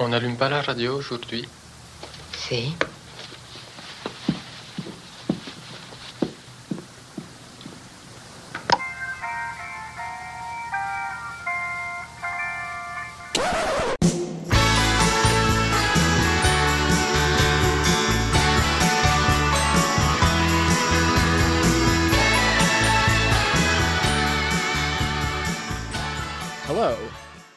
On n'allume pas la radio aujourd'hui Si. Hello.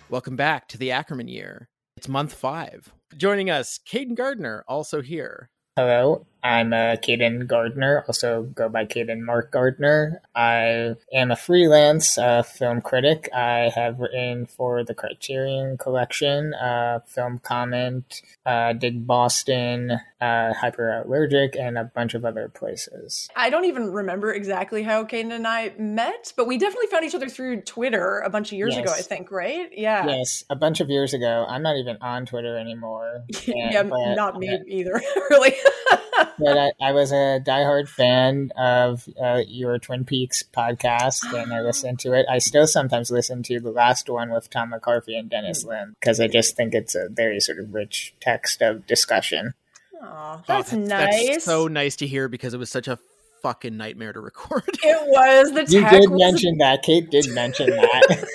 Welcome back to the Akerman year. It's month five. Joining us, Caden Gardner, also here. Hello, I'm uh, Caden Gardner, also go by Caden Mark Gardner. I am a freelance uh, film critic. I have written for the Criterion Collection, uh, Film Comment, uh, DigBoston, uh, Hyperallergic, and a bunch of other places. I don't even remember exactly how Caden and I met, but we definitely found each other through Twitter a bunch of years ago, I think, right? Yeah. Yes, a bunch of years ago. I'm not even on Twitter anymore. yeah, but- not me either, really. but I, I was a diehard fan of uh, your Twin Peaks podcast, and I listened to it. I still sometimes listen to the last one with Tom McCarthy and Dennis Lim because I just think it's a very sort of rich text of discussion. Aw, Oh, that's, nice. That's so nice to hear because it was such a fucking nightmare to record. it was the You tech did was- mention that. Kate did mention that.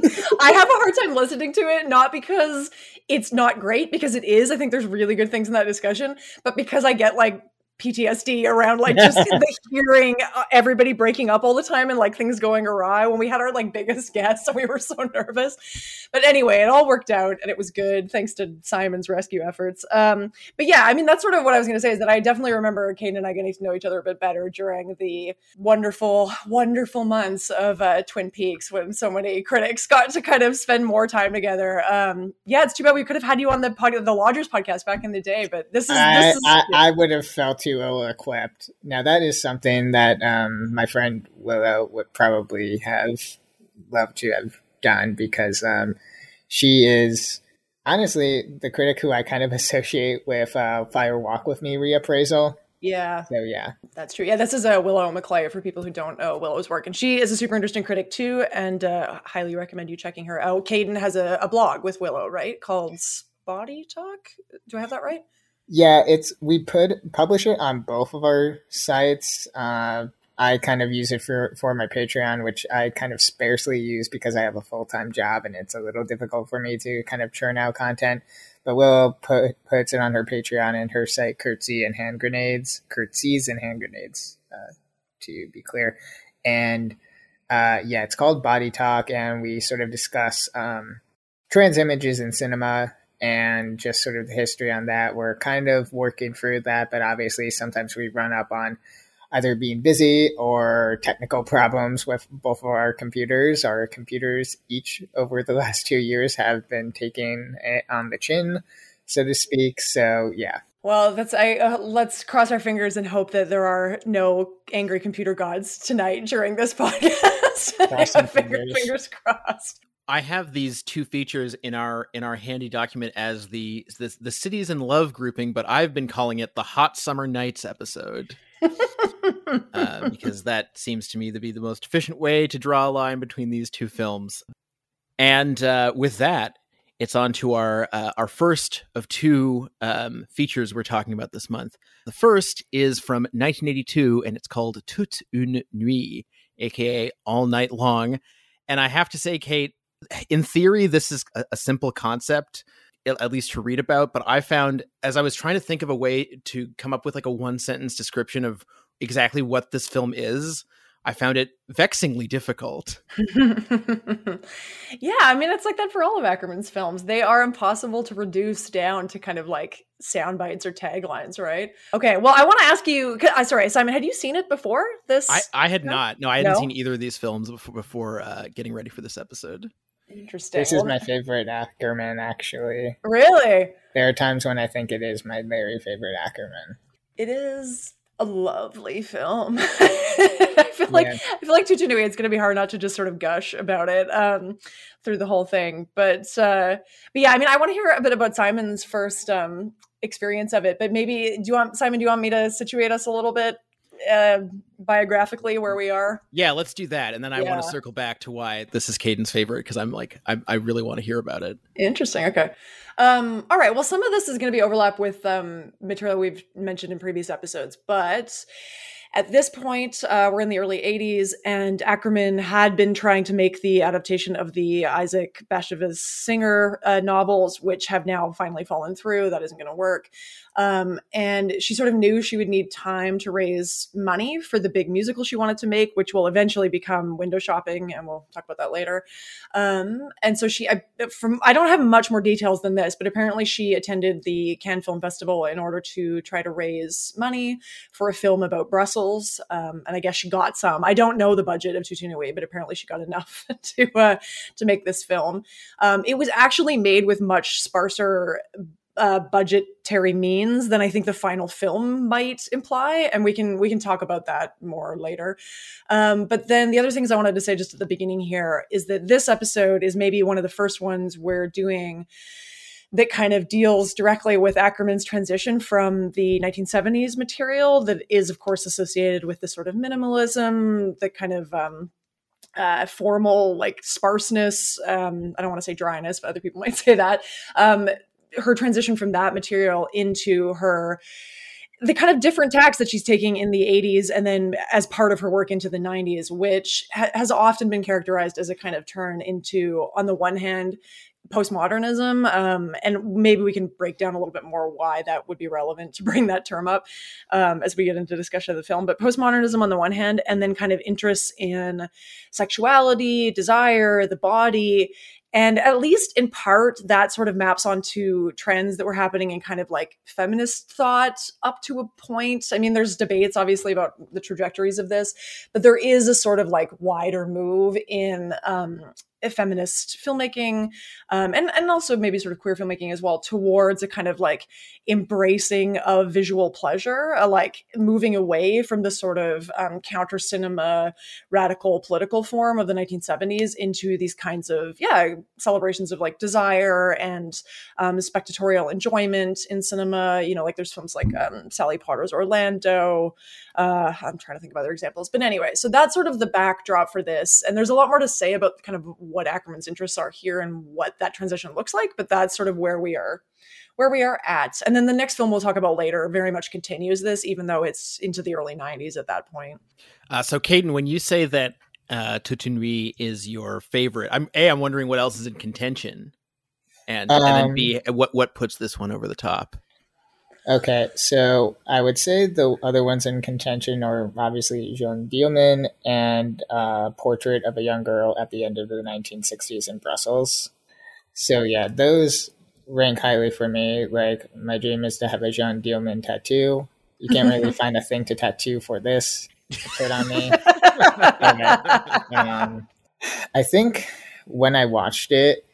I have a hard time listening to it, not because it's not great, because it is. I think there's really good things in that discussion, but because I get like PTSD around like just the hearing uh, everybody breaking up all the time and like things going awry when we had our like biggest guest and we were so nervous. But anyway, it all worked out and it was good thanks to Simon's rescue efforts. Um, but yeah, I mean, that's sort of what I was going to say is that I definitely remember Kane and I getting to know each other a bit better during the wonderful, wonderful months of uh, Twin Peaks when so many critics got to kind of spend more time together. Um, yeah, it's too bad we could have had you on the pod- the Lodgers podcast back in the day, but this is, I, is I, I would have felt you H2O equipped. Now, that is something that um, my friend Willow would probably have loved to have done because um, she is honestly the critic who I kind of associate with uh, Fire Walk with Me reappraisal. Yeah. So yeah, that's true. Yeah, this is a uh, Willow Maclay for people who don't know Willow's work, and she is a super interesting critic too, and uh, highly recommend you checking her out. Caden has a, a blog with Willow, right, called Body Talk. Do I have that right? Yeah, it's we put publish it on both of our sites. Uh, I kind of use it for for my Patreon, which I kind of sparsely use because I have a full time job and it's a little difficult for me to kind of churn out content. But Will put puts it on her Patreon and her site, Curtsy and Hand Grenades, Curtsies and Hand Grenades, uh, to be clear. And uh, yeah, it's called Body Talk, and we sort of discuss um, trans images in cinema and just sort of the history on that. We're kind of working through that, but obviously sometimes we run up on either being busy or technical problems with both of our computers. Our computers each over the last two years have been taking it on the chin, so to speak. So yeah. Well, that's I. Uh, let's cross our fingers and hope that there are no angry computer gods tonight during this podcast. Fingers. fingers crossed. I have these two features in our in our handy document as the the, the cities in love grouping, but I've been calling it the hot summer nights episode. uh, because that seems to me to be the most efficient way to draw a line between these two films. And uh, with that, it's on to our uh, our first of two um, features we're talking about this month. The first is from 1982, and it's called Toute une nuit, aka All Night Long. And I have to say, Kate, in theory, this is a, a simple concept, at least to read about. But I found, as I was trying to think of a way to come up with like a one sentence description of exactly what this film is, I found it vexingly difficult. yeah, I mean it's like that for all of Akerman's films. They are impossible to reduce down to kind of like sound bites or taglines, right? Okay, well, I want to ask you. Uh, sorry, Simon, had you seen it before? This I, I had No? not. No, I hadn't No? seen either of these films before, before uh, getting ready for this episode. Interesting. This is my favorite Akerman, actually. really. There are times when I think it is my very favorite Akerman. It is a lovely film. I feel like I feel like Toute une nuit, it's going to be hard not to just sort of gush about it um, through the whole thing. But uh, but yeah, I mean, I want to hear a bit about Simon's first um, experience of it. But maybe do you want Simon? Do you want me to situate us a little bit uh, biographically where we are? Yeah, let's do that, and then I Yeah. want to circle back to why this is Caden's favorite because I'm like I, I really want to hear about it. Interesting. Okay. Um, all right. Well, some of this is going to be overlap with um, material we've mentioned in previous episodes, but at this point, uh, we're in the early 80s, and Akerman had been trying to make the adaptation of the Isaac Bashevis Singer uh, novels, which have now finally fallen through. That isn't going to work. Um, and she sort of knew she would need time to raise money for the big musical she wanted to make, which will eventually become Window Shopping, and we'll talk about that later. Um, and so she, I, from I don't have much more details than this, but apparently she attended the Cannes Film Festival in order to try to raise money for a film about Brussels. Um, and I guess she got some. I don't know the budget of Toute une nuit, but apparently she got enough to uh, to make this film. Um, it was actually made with much sparser uh, budgetary means than I think the final film might imply, and we can we can talk about that more later. Um, but then the other things I wanted to say just at the beginning here is that this episode is maybe one of the first ones we're doing that kind of deals directly with Akerman's transition from the 1970s material that is, of course, associated with the sort of minimalism, the kind of um, uh, formal like sparseness. Um, I don't want to say dryness, but other people might say that. Um, her transition from that material into her the kind of different tacks that she's taking in the 80s and then as part of her work into the 90s which ha- has often been characterized as a kind of turn into on the one hand postmodernism um, and maybe we can break down a little bit more why that would be relevant to bring that term up um, as we get into discussion of the film. But postmodernism on the one hand and then kind of interests in sexuality desire the body and at least in part, that sort of maps onto trends that were happening in kind of like feminist thought up to a point. I mean, there's debates obviously about the trajectories of this, but there is a sort of like wider move in um, feminist filmmaking um, and, and also maybe sort of queer filmmaking as well towards a kind of like embracing of visual pleasure, uh, like moving away from the sort of um, counter cinema radical political form of the 1970s into these kinds of, yeah, celebrations of like desire and um, spectatorial enjoyment in cinema. You know, like there's films like um, Sally Potter's Orlando. Uh, I'm trying to think of other examples. But anyway, so that's sort of the backdrop for this. And there's a lot more to say about kind of what Akerman's interests are here and what that transition looks like. But that's sort of where we are where we are at. And then the next film we'll talk about later very much continues this, even though it's into the early 90s at that point. Uh, so, Caden, when you say that uh, Toute une nuit is your favorite, I'm a. I'm wondering what else is in contention, and and then Um, b. What what puts this one over the top? Okay, so I would say the other ones in contention are obviously Jeanne Dielman and uh, Portrait of a Young Girl at the End of the 1960s in Brussels. So yeah, those rank highly for me. Like my dream is to have a Jeanne Dielman tattoo. You can't really find a thing to tattoo for this to put on me. Um, I think when I watched it,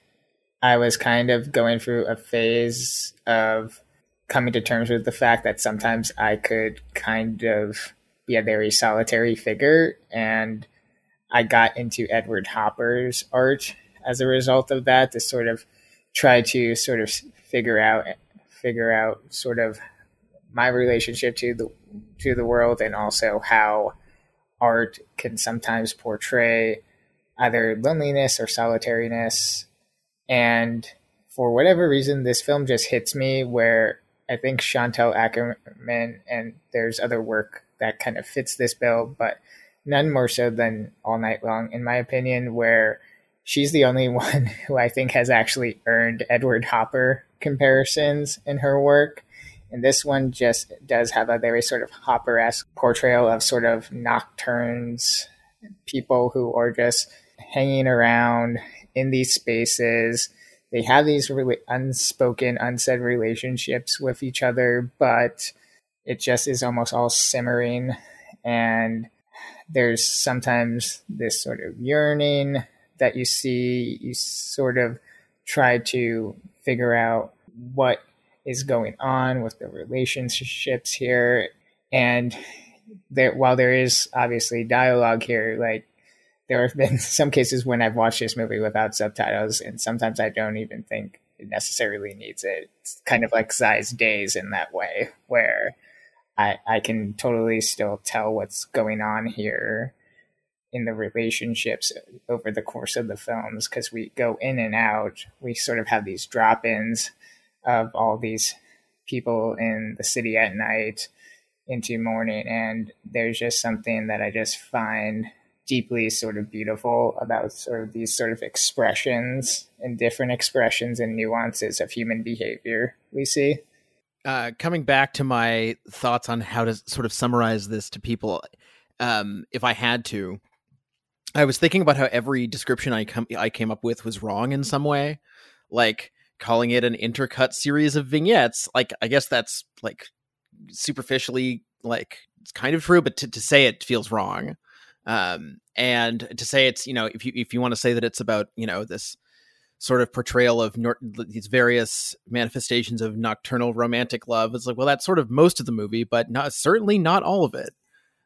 I was kind of going through a phase of coming to terms with the fact that sometimes I could kind of be a very solitary figure. And I got into Edward Hopper's art as a result of that to sort of try to sort of figure out figure out sort of my relationship to the to the world and also how art can sometimes portray either loneliness or solitariness and for whatever reason this film just hits me where i think chantal akerman and there's other work that kind of fits this bill but none more so than all night long in my opinion where she's the only one who i think has actually earned edward hopper comparisons in her work and this one just does have a very sort of Hopper-esque portrayal of sort of nocturnes, people who are just hanging around in these spaces. They have these really unspoken, unsaid relationships with each other, but it just is almost all simmering. And there's sometimes this sort of yearning that you see. You sort of try to figure out what is going on with the relationships here and there while there is obviously dialogue here like there have been some cases when i've watched this movie without subtitles and sometimes i don't even think it necessarily needs it it's kind of like size days in that way where I, I can totally still tell what's going on here in the relationships over the course of the films because we go in and out. We sort of have these drop ins of all these people in the city at night into morning. And there's just something that I just find deeply sort of beautiful about sort of these sort of expressions and different expressions and nuances of human behavior we see. Uh, coming back to my thoughts on how to sort of summarize this to people, um, if I had to, I was thinking about how every description I come I came up with was wrong in some way, like calling it an intercut series of vignettes. Like I guess that's like superficially like it's kind of true, but to, to say it feels wrong. Um, and to say it's you know if you if you want to say that it's about you know this sort of portrayal of nor- these various manifestations of nocturnal romantic love, it's like well that's sort of most of the movie, but not certainly not all of it.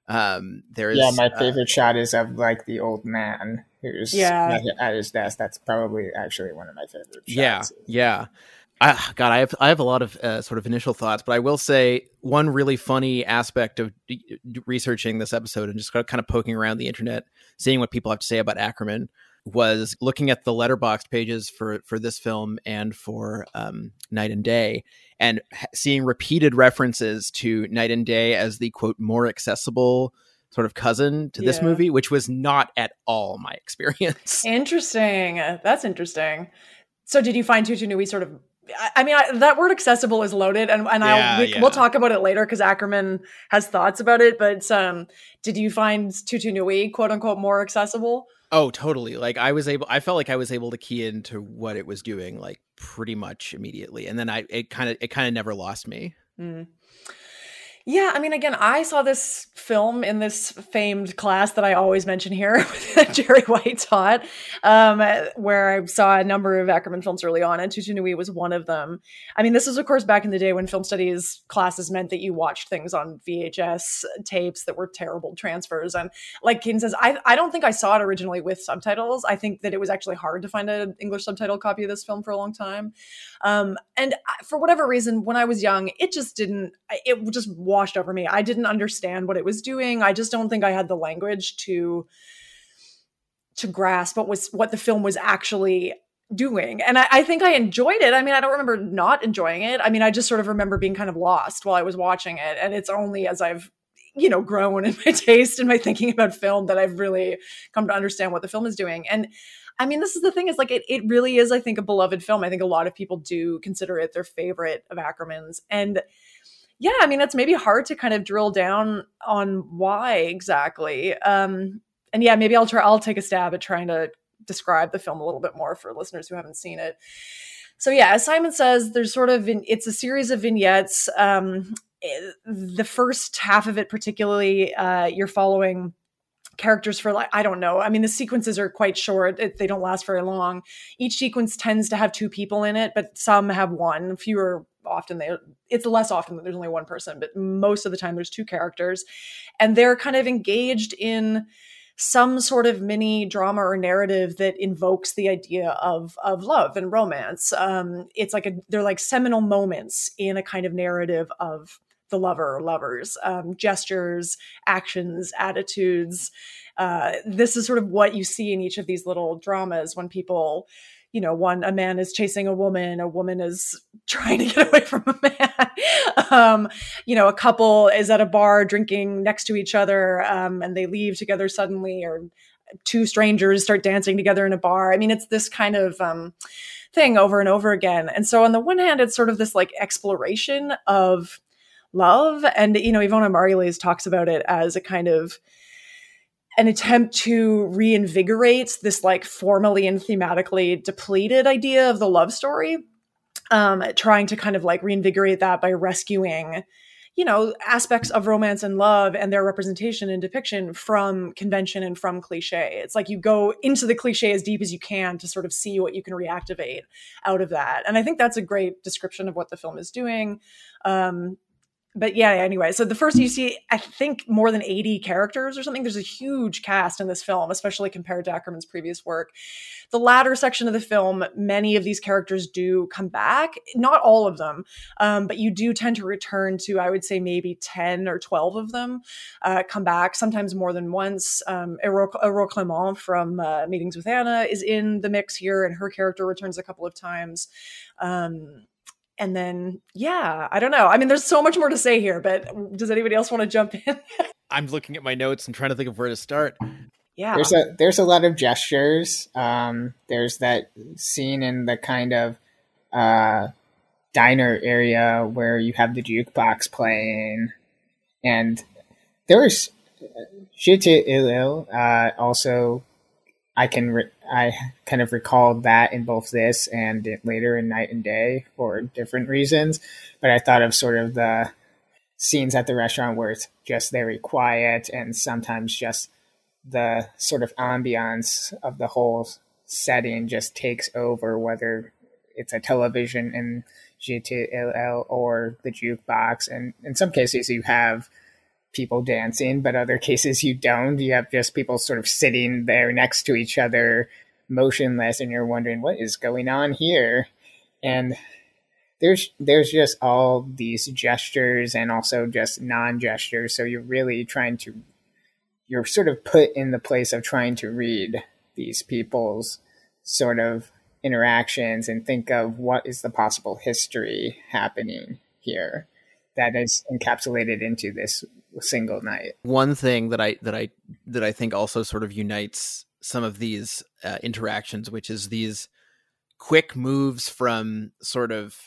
Um, there's yeah, my uh, favorite shot is of like the old man who's Yeah. at, at his desk. That's probably actually one of my favorite. Shots. Yeah, yeah. I, God, I have I have a lot of uh, sort of initial thoughts, but I will say one really funny aspect of d- researching this episode and just kind of poking around the internet, seeing what people have to say about Akerman, was looking at the Letterboxd pages for for this film and for um, Night and Day, and seeing repeated references to Night and Day as the quote more accessible sort of cousin to this movie, which was not at all my experience. Interesting. That's interesting. So, did you find Toute une nuit sort of? I- I mean, I, that word "accessible" is loaded, and and Yeah, I'll we, yeah. we'll talk about it later because Akerman has thoughts about it. But um, did you find Toute une nuit "quote unquote" more accessible? Oh, totally. Like I was able I felt like I was able to key into what it was doing like pretty much immediately. And then I it kind of it kind of never lost me. Mm. Yeah, I mean, again, I saw this film in this famed class that I always mention here that Jerry White taught, um, where I saw a number of Akerman films early on, and Toute une nuit was one of them. I mean, this was, of course, back in the day when film studies classes meant that you watched things on VHS tapes that were terrible transfers. And like Caden says, I, I don't think I saw it originally with subtitles. I think that it was actually hard to find an English subtitle copy of this film for a long time. Um, and I- for whatever reason, when I was young, it just didn't, it just washed over me. I didn't understand what it was doing. I just don't think I had the language to, to grasp what was, what the film was actually doing. And I, I think I enjoyed it. I mean, I don't remember not enjoying it. I mean, I just sort of remember being kind of lost while I was watching it. And it's only as I've, you know, grown in my taste and my thinking about film that I've really come to understand what the film is doing. And I mean, this is the thing is like it, it really is, I think, a beloved film. I think a lot of people do consider it their favorite of Akerman's. And yeah, I mean, it's maybe hard to kind of drill down on why exactly. Um, and yeah, maybe I'll try, I'll take a stab at trying to describe the film a little bit more for listeners who haven't seen it. So yeah, as Simon says, there's sort of it's a series of vignettes. Um, eh, the first half of it, particularly, uh, you're following characters for like I don't know. I mean, the sequences are quite short; it, they don't last very long. Each sequence tends to have two people in it, but some have one. Fewer often they it's less often that there's only one person, but most of the time there's two characters, and they're kind of engaged in some sort of mini drama or narrative that invokes the idea of of love and romance. Um, it's like a they're like seminal moments in a kind of narrative of the lover or lovers, um, gestures, actions, attitudes. Uh, this is sort of what you see in each of these little dramas when people you know one a man is chasing a woman a woman is trying to get away from a man. Um, you know a couple is at a bar drinking next to each other um, and they leave together suddenly or two strangers start dancing together in a bar. I mean it's this kind of um, thing over and over again. And so on the one hand it's sort of this like exploration of love. And you know Ivone Margulies talks about it as a kind of an attempt to reinvigorate this like formally and thematically depleted idea of the love story um trying to kind of like reinvigorate that by rescuing you know aspects of romance and love and their representation and depiction from convention and from cliche it's like you go into the cliche as deep as you can to sort of see what you can reactivate out of that. And i think that's a great description of what the film is doing. Um but yeah, anyway, so the first you see, I think more than 80 characters or something. There's a huge cast in this film, especially compared to Akerman's previous work. The latter section of the film, many of these characters do come back, not all of them, um, but you do tend to return to, I would say, maybe 10 or 12 of them uh, come back, sometimes more than once. Um, Aurore Clement from uh, Meetings with Anna is in the mix here, and her character returns a couple of times. Um, and then yeah i don't know. I mean there's so much more to say here but does anybody else want to jump in? I'm looking at my notes and trying to think of where to start. Yeah. There's a there's a lot of gestures. Um there's that scene in the kind of uh diner area where you have the jukebox playing. And there's J'étais heureux uh also I can re- I kind of recalled that in both this and later in Night and Day for different reasons, but I thought of sort of the scenes at the restaurant where it's just very quiet and sometimes just the sort of ambiance of the whole setting just takes over, whether it's a television in GTLL or the jukebox. And in some cases, you have people dancing, but other cases you don't. You have just people sort of sitting there next to each other, motionless, and you're wondering what is going on here. And there's there's just all these gestures and also just non-gestures. So you're really trying to you're sort of put in the place of trying to read these people's sort of interactions and think of what is the possible history happening here that is encapsulated into this single night. One thing that I that I that I think also sort of unites some of these uh, interactions, which is these quick moves from sort of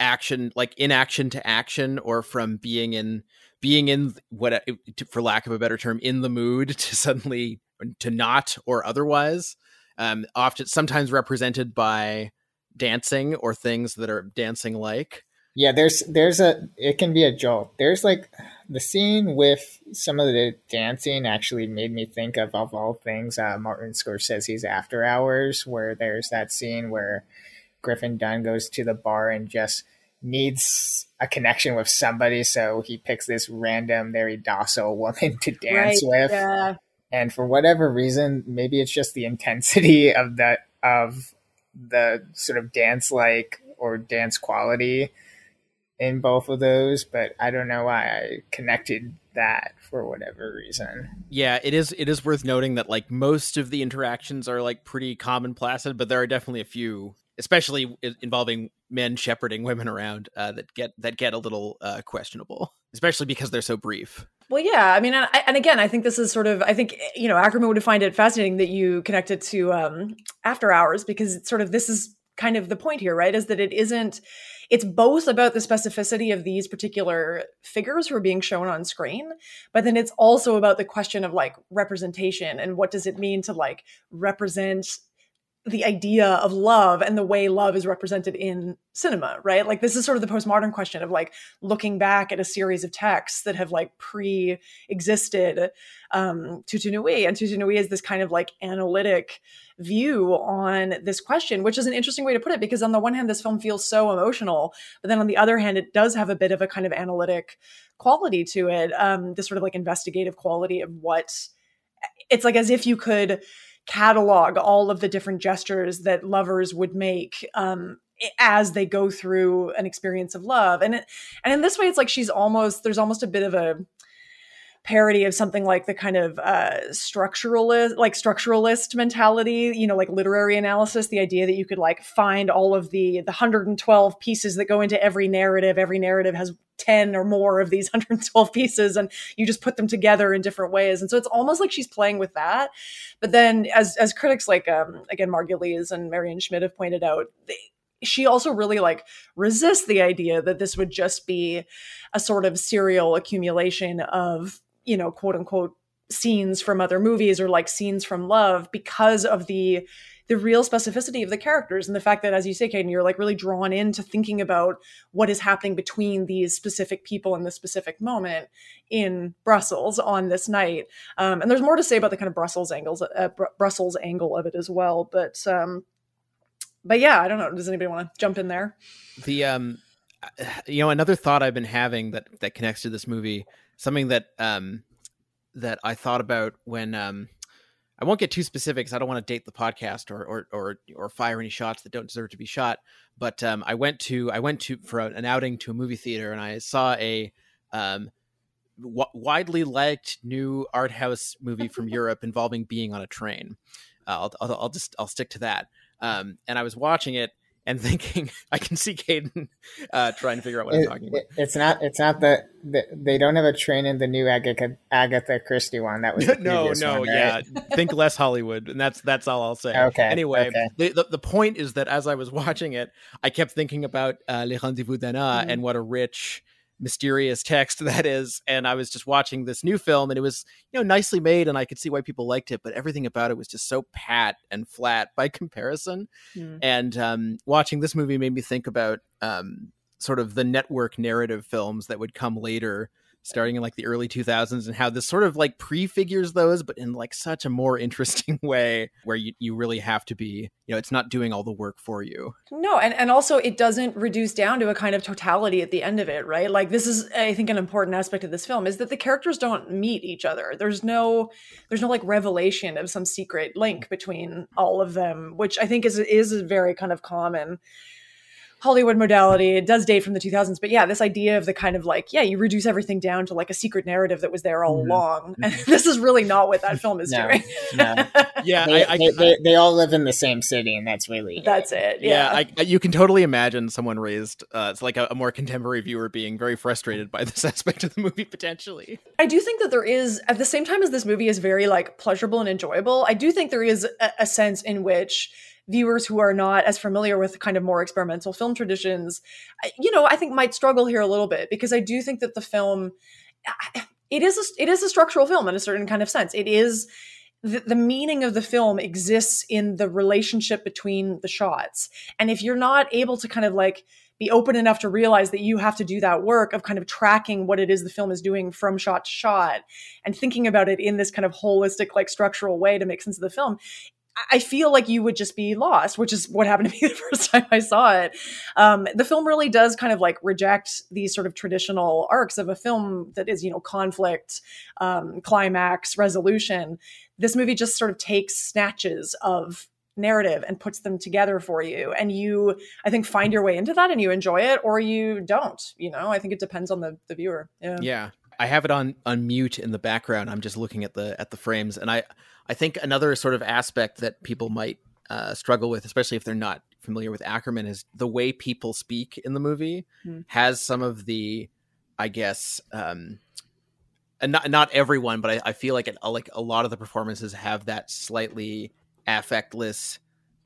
action, like inaction to action, or from being in being in what, for lack of a better term, in the mood to suddenly to not or otherwise. Um, often, sometimes represented by dancing or things that are dancing like. Yeah, there's there's a it can be a jolt. There's like the scene with some of the dancing actually made me think of of all things uh, Martin Scorsese's After Hours, where there's that scene where Griffin Dunne goes to the bar and just needs a connection with somebody, so he picks this random, very docile woman to dance right, with. Yeah. And for whatever reason, maybe it's just the intensity of that of the sort of dance like or dance quality in both of those, but I don't know why I connected that for whatever reason. Yeah, it is it is worth noting that like most of the interactions are like pretty common placid, but there are definitely a few especially involving men shepherding women around uh, that get that get a little uh, questionable, especially because they're so brief. Well, yeah, I mean, and, and, again, I think this is sort of, I think you know, Akerman would find it fascinating that you connected it to um, After Hours because it's sort of this is kind of the point here, right? Is that it isn't it's both about the specificity of these particular figures who are being shown on screen, but then it's also about the question of like representation and what does it mean to like represent the idea of love and the way love is represented in cinema, right? Like this is sort of the postmodern question of like looking back at a series of texts that have like pre-existed um, Toute Nuit, and Toute Nuit is this kind of like analytic view on this question, which is an interesting way to put it because on the one hand, this film feels so emotional, but then on the other hand, it does have a bit of a kind of analytic quality to it, um, this sort of like investigative quality of what it's like as if you could catalog all of the different gestures that lovers would make um, as they go through an experience of love. And it, and in this way it's like she's almost there's almost a bit of a parody of something like the kind of uh, structuralist, like structuralist mentality, you know, like literary analysis, the idea that you could like find all of the the 112 pieces that go into every narrative. Every narrative has 10 or more of these 112 pieces and you just put them together in different ways. And so it's almost like she's playing with that. But then as as critics like um again Margulies and Marion Schmid have pointed out, they, she also really like resists the idea that this would just be a sort of serial accumulation of you know, quote unquote scenes from other movies or like scenes from love because of the the real specificity of the characters and the fact that as you say Caden, you're like really drawn into thinking about what is happening between these specific people in this specific moment in Brussels on this night. Um, and there's more to say about the kind of Brussels angles uh, Br- Brussels angle of it as well but um but yeah I don't know. Does anybody want to jump in there? The um you know, another thought I've been having that that connects to this movie, something that um that I thought about when um I won't get too specific because I don't want to date the podcast or or or or fire any shots that don't deserve to be shot. But um, I went to I went to for an outing to a movie theater and I saw a um, w- widely liked new art house movie from Europe involving being on a train. Uh, I'll, I'll, I'll just I'll stick to that. Um, and I was watching it and thinking I can see Caden uh, trying to figure out what I'm talking about. It's not. It's not that the, they don't have a train in the new Agatha, Agatha Christie one. That was no, no, one, yeah. Think less Hollywood, and that's that's all I'll say. Okay. Anyway, okay. The, the, the point is that as I was watching it, I kept thinking about uh, Les Rendezvous d'Anna Mhm. and what a rich mysterious text that is and i was just watching this new film and it was you know nicely made and i could see why people liked it but everything about it was just so pat and flat by comparison Mm. and um, watching this movie made me think about um, sort of the network narrative films that would come later starting in like the early 2000s and how this sort of like prefigures those but in like such a more interesting way where you, you really have to be you know it's not doing all the work for you No, and, and also it doesn't reduce down to a kind of totality at the end of it, right? Like this is I think an important aspect of this film is that the characters don't meet each other. There's no there's no like revelation of some secret link between all of them, which I think is is very kind of common Hollywood modality. It does date from the 2000s, but yeah, this idea of the kind of like, yeah, you reduce everything down to like a secret narrative that was there all Mhm. along. And this is really not what that film is No, doing. no. yeah They, I, I, they, they, they all live in the same city, and that's really. That's it. yeah, Yeah. I, I- you can totally imagine someone raised uh, it's like a, a more contemporary viewer being very frustrated by this aspect of the movie potentially I do think that there is, at the same time as this movie is very like pleasurable and enjoyable, I do think there is a, a sense in which viewers who are not as familiar with kind of more experimental film traditions, you know, I think might struggle here a little bit because I do think that the film, it is a, it is a structural film in a certain kind of sense. It is the, the meaning of the film exists in the relationship between the shots, and if you're not able to kind of like be open enough to realize that you have to do that work of kind of tracking what it is the film is doing from shot to shot and thinking about it in this kind of holistic like structural way to make sense of the film I- feel like you would just be lost, which is what happened to me the first time I saw it. Um, the film really does kind of like reject these sort of traditional arcs of a film that is, you know, conflict, um, climax, resolution. This movie just sort of takes snatches of narrative and puts them together for you. And you, I think, find your way into that and you enjoy it or you don't. You know, I think it depends on the, the viewer. Yeah. Yeah. I have it on on mute in the background. I'm just looking at the at the frames, and I I think another sort of aspect that people might uh, struggle with, especially if they're not familiar with Akerman, is the way people speak in the movie Hmm. has some of the, I guess, um, and not not everyone, but I, I feel like it, like a lot of the performances have that slightly affectless,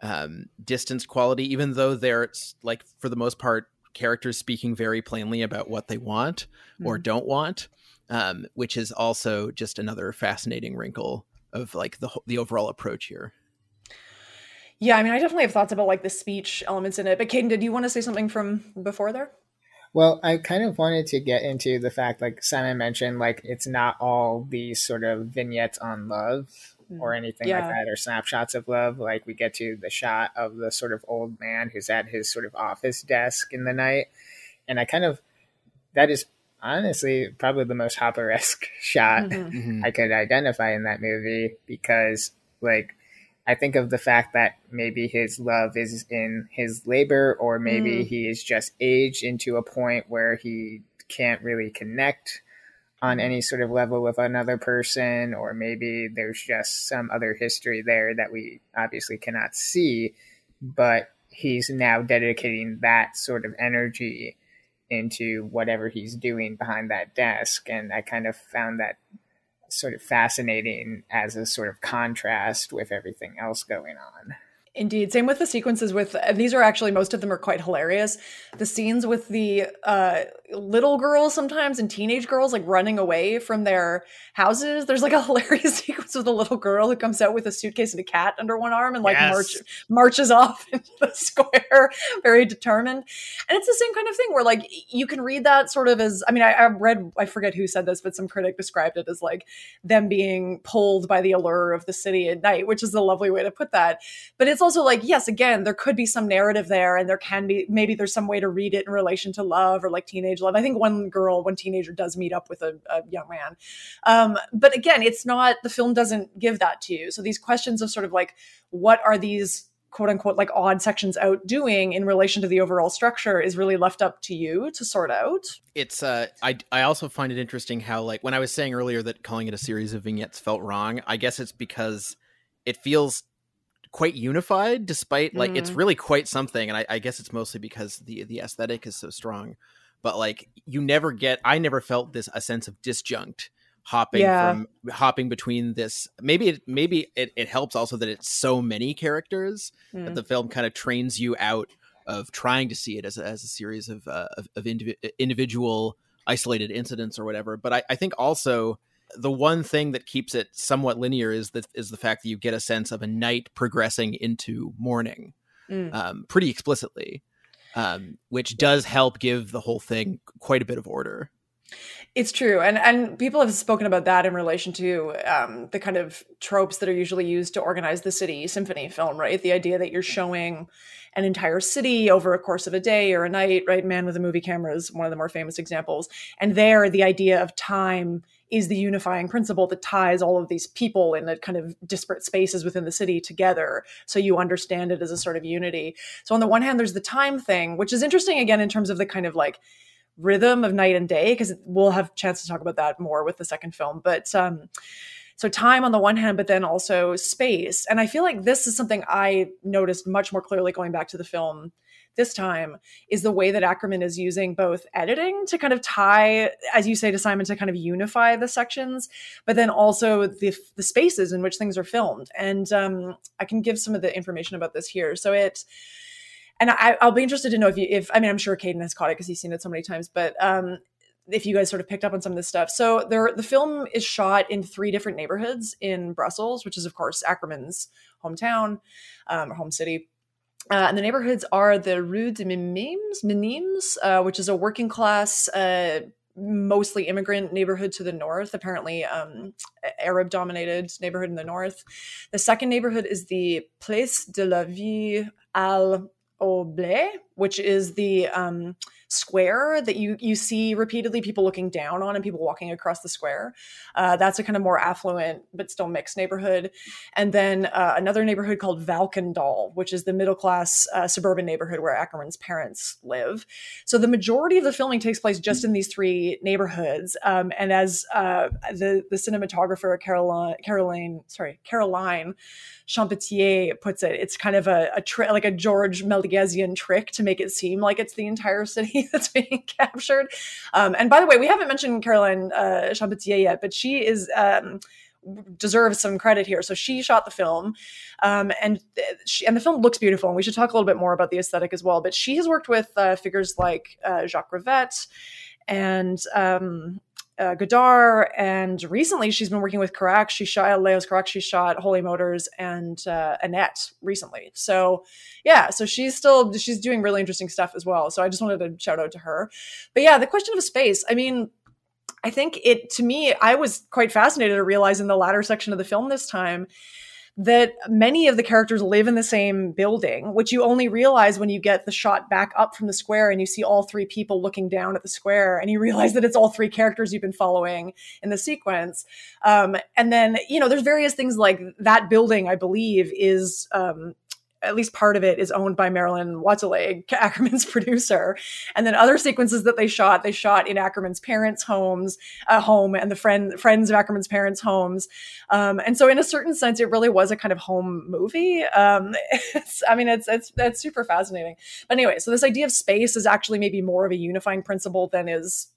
um, distanced quality, even though they're like for the most part characters speaking very plainly about what they want or Mhm. don't want, um, which is also just another fascinating wrinkle of like the the overall approach here. Yeah, I mean, I definitely have thoughts about like the speech elements in it. But Caden, did you want to say something from before there? Well, I kind of wanted to get into the fact, like Simon mentioned, like it's not all these sort of vignettes on love or anything Yeah. like that, or snapshots of love. Like we get to the shot of the sort of old man who's at his sort of office desk in the night, and I kind of that is honestly probably the most Hopper esque shot Mhm. Mhm. I could identify in that movie because, like, I think of the fact that maybe his love is in his labor, or maybe Mm. he is just aged into a point where he can't really connect on any sort of level with another person, or maybe there's just some other history there that we obviously cannot see, but he's now dedicating that sort of energy into whatever he's doing behind that desk. And I kind of found that sort of fascinating as a sort of contrast with everything else going on. Indeed. Same with the sequences with and these are actually most of them are quite hilarious. The scenes with the uh little girls sometimes and teenage girls like running away from their houses. There's like a hilarious sequence with a little girl who comes out with a suitcase and a cat under one arm and like Yes. march marches off into the square, very determined. And it's the same kind of thing where like you can read that sort of as I mean, I, I read I forget who said this, but some critic described it as like them being pulled by the allure of the city at night, which is a lovely way to put that. But it's also like, yes, again, there could be some narrative there, and there can be maybe there's some way to read it in relation to love or like teenage love. I think one girl, one teenager does meet up with a, a young man. Um, but again, it's not the film doesn't give that to you. So these questions of sort of like, what are these quote unquote like odd sections out doing in relation to the overall structure is really left up to you to sort out. It's uh I I also find it interesting how like when I was saying earlier that calling it a series of vignettes felt wrong, I guess it's because it feels quite unified despite like mm. it's really quite something and I, I guess it's mostly because the the aesthetic is so strong but like you never get i never felt this a sense of disjunct hopping yeah. from hopping between this maybe it maybe it, it helps also that it's so many characters mm. that the film kind of trains you out of trying to see it as a, as a series of uh, of, of indiv- individual isolated incidents or whatever but I, I think also the one thing that keeps it somewhat linear is the is the fact that you get a sense of a night progressing into morning mm. um, pretty explicitly um, which does help give the whole thing quite a bit of order it's true, and and people have spoken about that in relation to um, the kind of tropes that are usually used to organize the city symphony film, right? The idea that you're showing an entire city over a course of a day or a night, right? Man with a movie camera is one of the more famous examples, and there the idea of time is the unifying principle that ties all of these people in a kind of disparate spaces within the city together. So you understand it as a sort of unity. So on the one hand there's the time thing which is interesting again in terms of the kind of like rhythm of night and day because we'll have chance to talk about that more with the second film. But um so time on the one hand but then also space. And i feel like this is something i noticed much more clearly going back to the film this time is the way that akerman is using both editing to kind of tie as you say to simon to kind of unify the sections but then also the, the spaces in which things are filmed and um, i can give some of the information about this here so it and I, will be interested to know if you, if I mean, I'm sure Caden has caught it because he's seen it so many times, but um, if you guys sort of picked up on some of this stuff. So there, the film is shot in three different neighborhoods in Brussels, which is of course Akerman's hometown, um, home city. Uh, and the neighborhoods are the Rue de Minimes, Minimes, uh, which is a working class, uh, mostly immigrant neighborhood to the north, apparently um, Arab dominated neighborhood in the north. The second neighborhood is the Place de la Vie al Oblé, which is the um, square that you you see repeatedly people looking down on and people walking across the square. Uh, that's a kind of more affluent but still mixed neighborhood. And then uh, another neighborhood called Valkendal, which is the middle class uh, suburban neighborhood where Akerman's parents live. So the majority of the filming takes place just in these three neighborhoods. Um, and as uh, the the cinematographer Caroline Caroline sorry Caroline Champetier puts it, it's kind of a, a trick, like a George Mélièsian trick to make it seem like it's the entire city that's being captured. Um, and by the way, we haven't mentioned Caroline uh, Champetier yet, but she is. Um, deserves some credit here. So she shot the film, um, and she, and the film looks beautiful. And we should talk a little bit more about the aesthetic as well. But she has worked with uh, figures like uh, Jacques Rivette and um, uh, Godard, and recently she's been working with Carax. She shot Leos Carax. She shot Holy Motors and uh, Annette recently. So yeah, so she's still she's doing really interesting stuff as well. So I just wanted to shout out to her. But yeah, the question of space. I mean, I think it to me, I was quite fascinated to realize in the latter section of the film this time that many of the characters live in the same building, which you only realize when you get the shot back up from the square and you see all three people looking down at the square and you realize that it's all three characters you've been following in the sequence. Um, and then, you know, there's various things like that building, I believe, is um, at least part of it is owned by Marilyn Watelet, Akerman's producer. And then other sequences that they shot, they shot in Akerman's parents' homes, uh, home, and the friend friends of Akerman's parents' homes. Um, and so, in a certain sense, it really was a kind of home movie. Um, I mean, it's it's it's super fascinating. But anyway, so this idea of space is actually maybe more of a unifying principle than is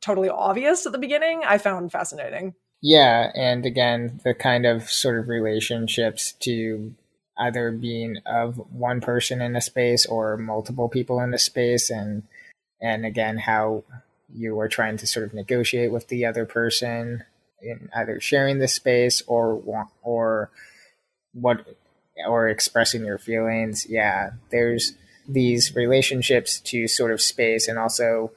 totally obvious at the beginning. I found fascinating. Yeah, and again, the kind of sort of relationships to either being of one person in a space or multiple people in a space and and again how you are trying to sort of negotiate with the other person in either sharing the space or or what or expressing your feelings. Yeah there's these relationships to sort of space and also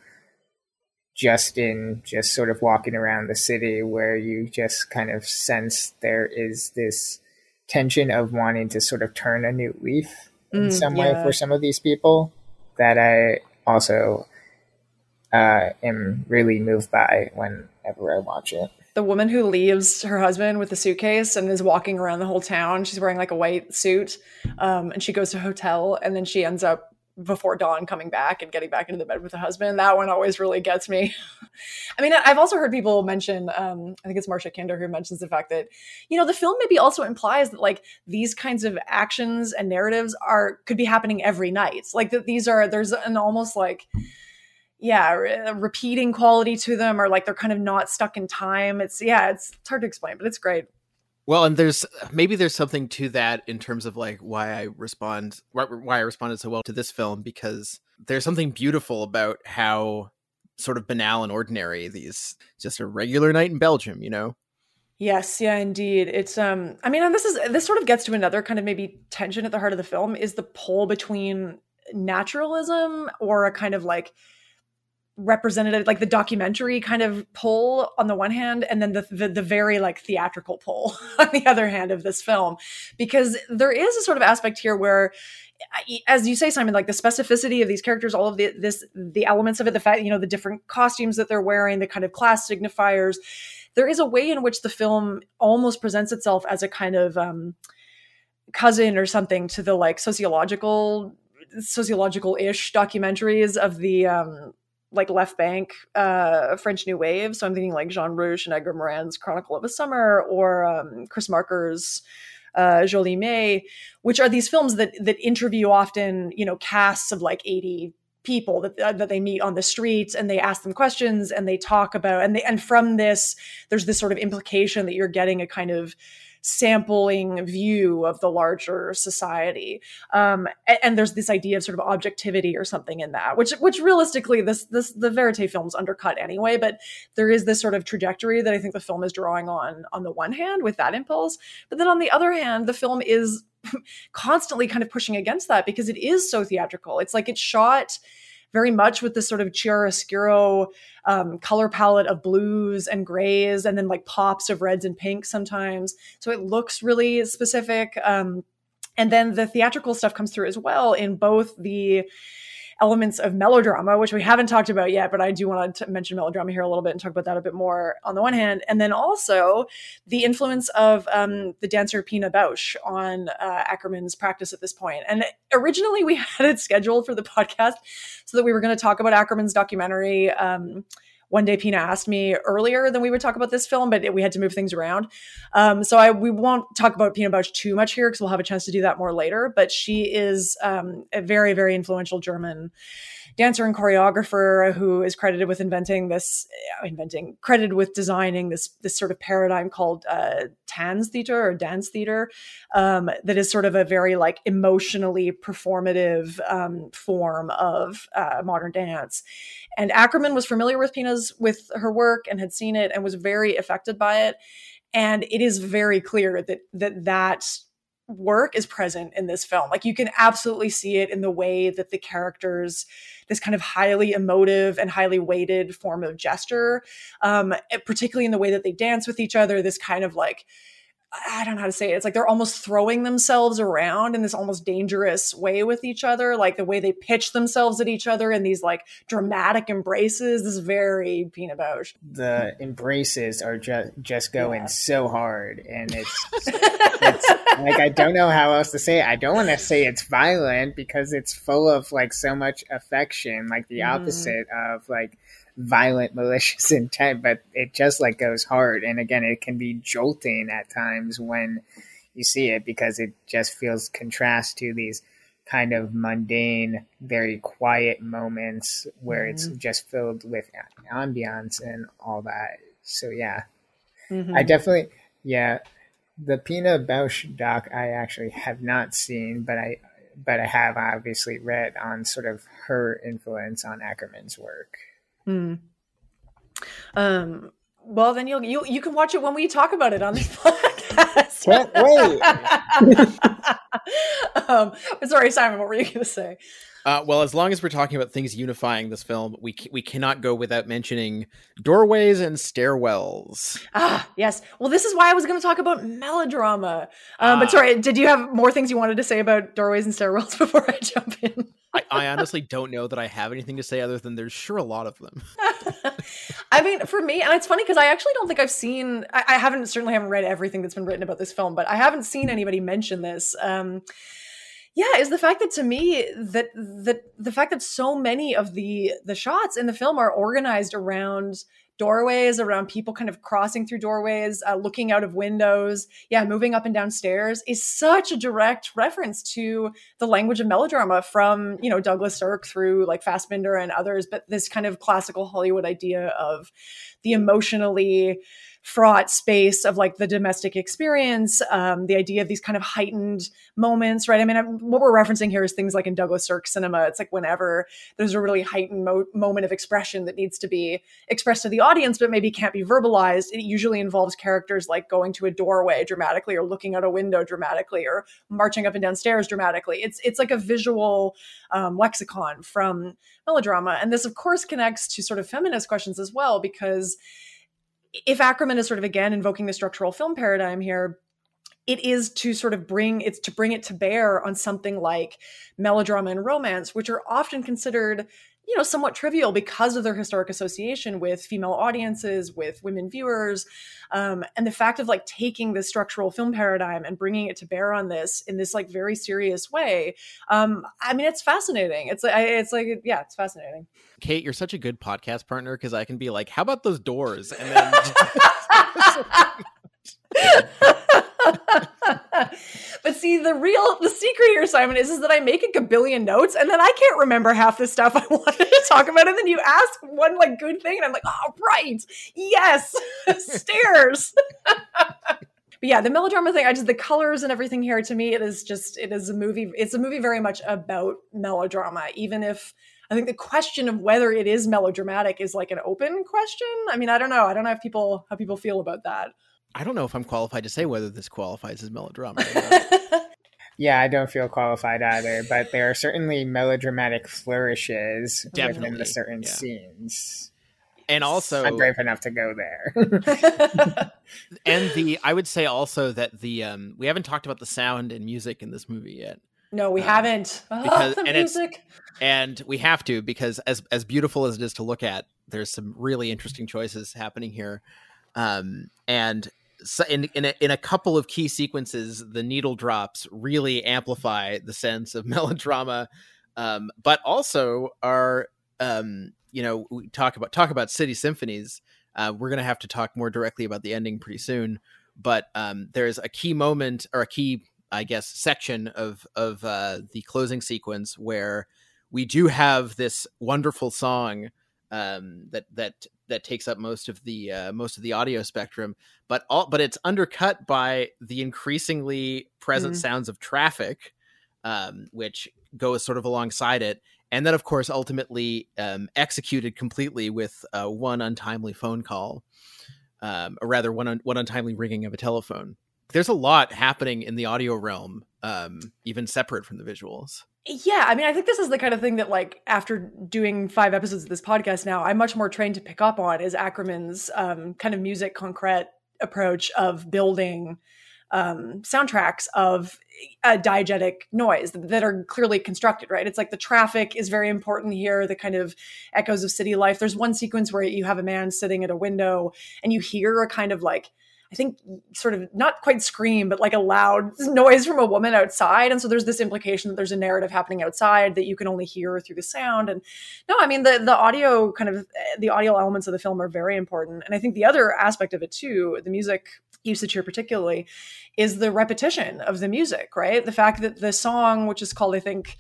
just in just sort of walking around the city where you just kind of sense there is this tension of wanting to sort of turn a new leaf in Mm, some way yeah. for some of these people that I also uh, am really moved by whenever I watch it. the woman who leaves her husband with the suitcase and is walking around the whole town. She's wearing like a white suit, um, and she goes to a hotel, and then she ends up before dawn coming back and getting back into the bed with the husband. That one always really gets me. I mean, I've also heard people mention. Um, I think it's Marcia Kinder who mentions the fact that you know the film maybe also implies that like these kinds of actions and narratives are could be happening every night. Like that these are there's an almost like yeah re- repeating quality to them or like they're kind of not stuck in time it's yeah it's, it's hard to explain but it's great Well, and there's maybe there's something to that in terms of like why I respond why, I responded so well to this film because there's something beautiful about how sort of banal and ordinary these just a regular night in Belgium, you know. yes yeah indeed it's um i mean and this is this sort of gets to another kind of maybe tension at the heart of the film is the pull between naturalism or a kind of like representative like the documentary kind of pull on the one hand and then the, the the very like theatrical pull on the other hand of this film. Because there is a sort of aspect here where as you say simon like the specificity of these characters all of the this the elements of it the fact you know the different costumes that they're wearing the kind of class signifiers there is a way in which the film almost presents itself as a kind of um cousin or something to the like sociological sociological-ish documentaries of the um like left bank uh french new wave. So i'm thinking like jean rouch and edgar morin's chronicle of a summer or um chris marker's uh joli mai which are these films that that interview often you know casts of like 80 people that uh, that they meet on the streets and they ask them questions and they talk about and they and from this there's this sort of implication that you're getting a kind of sampling view of the larger society. Um and, and there's this idea of sort of objectivity or something in that which which realistically this this the verite films undercut anyway but there is this sort of trajectory that i think the film is drawing on on the one hand with that impulse but then on the other hand the film is constantly kind of pushing against that because it is so theatrical. It's like it's shot very much with this sort of chiaroscuro um, color palette of blues and grays and then like pops of reds and pinks sometimes. So it looks really specific um, and then the theatrical stuff comes through as well in both the elements of melodrama, which we haven't talked about yet, but I do want to mention melodrama here a little bit and talk about that a bit more on the one hand. And then also the influence of um, the dancer Pina Bausch on uh, Akerman's practice at this point. And originally we had it scheduled for the podcast so that we were going to talk about Akerman's documentary. Um, one day Pina asked me earlier than we would talk about this film, but we had to move things around. Um, so I we won't talk about Pina Bausch too much here because we'll have a chance to do that more later. But she is um, a very very influential German dancer and choreographer who is credited with inventing this inventing credited with designing this this sort of paradigm called uh, Tanztheater or dance theater um, that is sort of a very like emotionally performative um, form of uh, modern dance. And Akerman was familiar with Pina's with her work and had seen it and was very affected by it. And it is very clear that that that work is present in this film. Like you can absolutely see it in the way that the characters, this kind of highly emotive and highly weighted form of gesture, um, particularly in the way that they dance with each other, this kind of like, I don't know how to say it. It's like they're almost throwing themselves around in this almost dangerous way with each other, like the way they pitch themselves at each other in these like dramatic embraces. This is very Pina Bausch. The embraces are just just going yeah. so hard, and it's, it's like I don't know how else to say it. I don't want to say it's violent because it's full of like so much affection, like the mm. opposite of like violent malicious intent but it just like goes hard. And again it can be jolting at times when you see it because it just feels contrast to these kind of mundane very quiet moments where mm-hmm. it's just filled with ambiance and all that. So yeah. Mm-hmm. i definitely yeah. The pina bausch doc i actually have not seen but i but i have obviously read on sort of her influence on akerman's work Hmm. Um. Well, then you'll you you can watch it when we talk about it on this podcast. Can't wait. um. Sorry, Simon. What were you going to say? Uh, well, as long as we're talking about things unifying this film, we we cannot go without mentioning doorways and stairwells. Ah, yes. Well, this is why I was going to talk about melodrama. Um, ah. But sorry, did you have more things you wanted to say about doorways and stairwells before I jump in? I, I, honestly don't know that I have anything to say other than there's sure a lot of them. I mean, for me, and it's funny because I actually don't think I've seen. I, I, haven't certainly haven't read everything that's been written about this film, but I haven't seen anybody mention this. Um, yeah is the fact that to me that that the fact that so many of the the shots in the film are organized around doorways around people kind of crossing through doorways uh, looking out of windows yeah moving up and down stairs is such a direct reference to the language of melodrama from you know douglas sirk through like fassbinder and others but this kind of classical hollywood idea of the emotionally fraught space of like the domestic experience, um, the idea of these kind of heightened moments, right? I mean, I'm, what we're referencing here is things like in Douglas Sirk cinema. It's like whenever there's a really heightened mo- moment of expression that needs to be expressed to the audience, but maybe can't be verbalized, it usually involves characters like going to a doorway dramatically or looking out a window dramatically or marching up and down stairs dramatically. It's, it's like a visual um, lexicon from melodrama. And this, of course, connects to sort of feminist questions as well, because if Akerman is sort of again invoking the structural film paradigm here, it is to sort of bring it's to bring it to bear on something like melodrama and romance, which are often considered you know somewhat trivial because of their historic association with female audiences with women viewers um, and the fact of like taking this structural film paradigm and bringing it to bear on this in this like very serious way um, i mean it's fascinating. It's like it's like yeah it's fascinating. Kate you're such a good podcast partner because i can be like how about those doors? And then but see, the real, the secret here, Simon, is, is that I make like a billion notes and then I can't remember half the stuff I wanted to talk about. And then you ask one like good thing, and I'm like, oh, right. Yes. Stairs. but yeah, the melodrama thing, I just the colors and everything here to me, it is just it is a movie. It's a movie very much about melodrama, even if I think the question of whether it is melodramatic is like an open question. I mean, I don't know. I don't know if people how people feel about that. I don't know if I'm qualified to say whether this qualifies as melodrama. yeah, I don't feel qualified either, but there are certainly melodramatic flourishes Definitely. within the certain yeah. scenes. And also, I'm brave enough to go there. and the, I would say also that the, um, we haven't talked about the sound and music in this movie yet. No, we um, haven't. Because, oh, and music. and we have to because as as beautiful as it is to look at, there's some really interesting choices happening here. Um, and so in in a, in a couple of key sequences, the needle drops really amplify the sense of melodrama, um, but also are um, you know we talk about talk about city symphonies. Uh, we're gonna have to talk more directly about the ending pretty soon, but um, there's a key moment or a key, I guess, section of of uh, the closing sequence where we do have this wonderful song um, that that that takes up most of the uh, most of the audio spectrum, but all but it's undercut by the increasingly present mm-hmm. sounds of traffic, um, which goes sort of alongside it, and then of course ultimately um, executed completely with uh, one untimely phone call, um, or rather one un- one untimely ringing of a telephone. There's a lot happening in the audio realm, um, even separate from the visuals. Yeah, I mean, I think this is the kind of thing that, like, after doing five episodes of this podcast now, I'm much more trained to pick up on is Akerman's um, kind of musique concrète approach of building um, soundtracks of a diegetic noise that are clearly constructed, right? It's like the traffic is very important here, the kind of echoes of city life. There's one sequence where you have a man sitting at a window and you hear a kind of like I think sort of not quite scream, but like a loud noise from a woman outside. And so there's this implication that there's a narrative happening outside that you can only hear through the sound. And no, I mean the the audio kind of eh, the audio elements of the film are very important. And I think the other aspect of it too, the music usage here particularly, is the repetition of the music, right? The fact that the song, which is called, I think,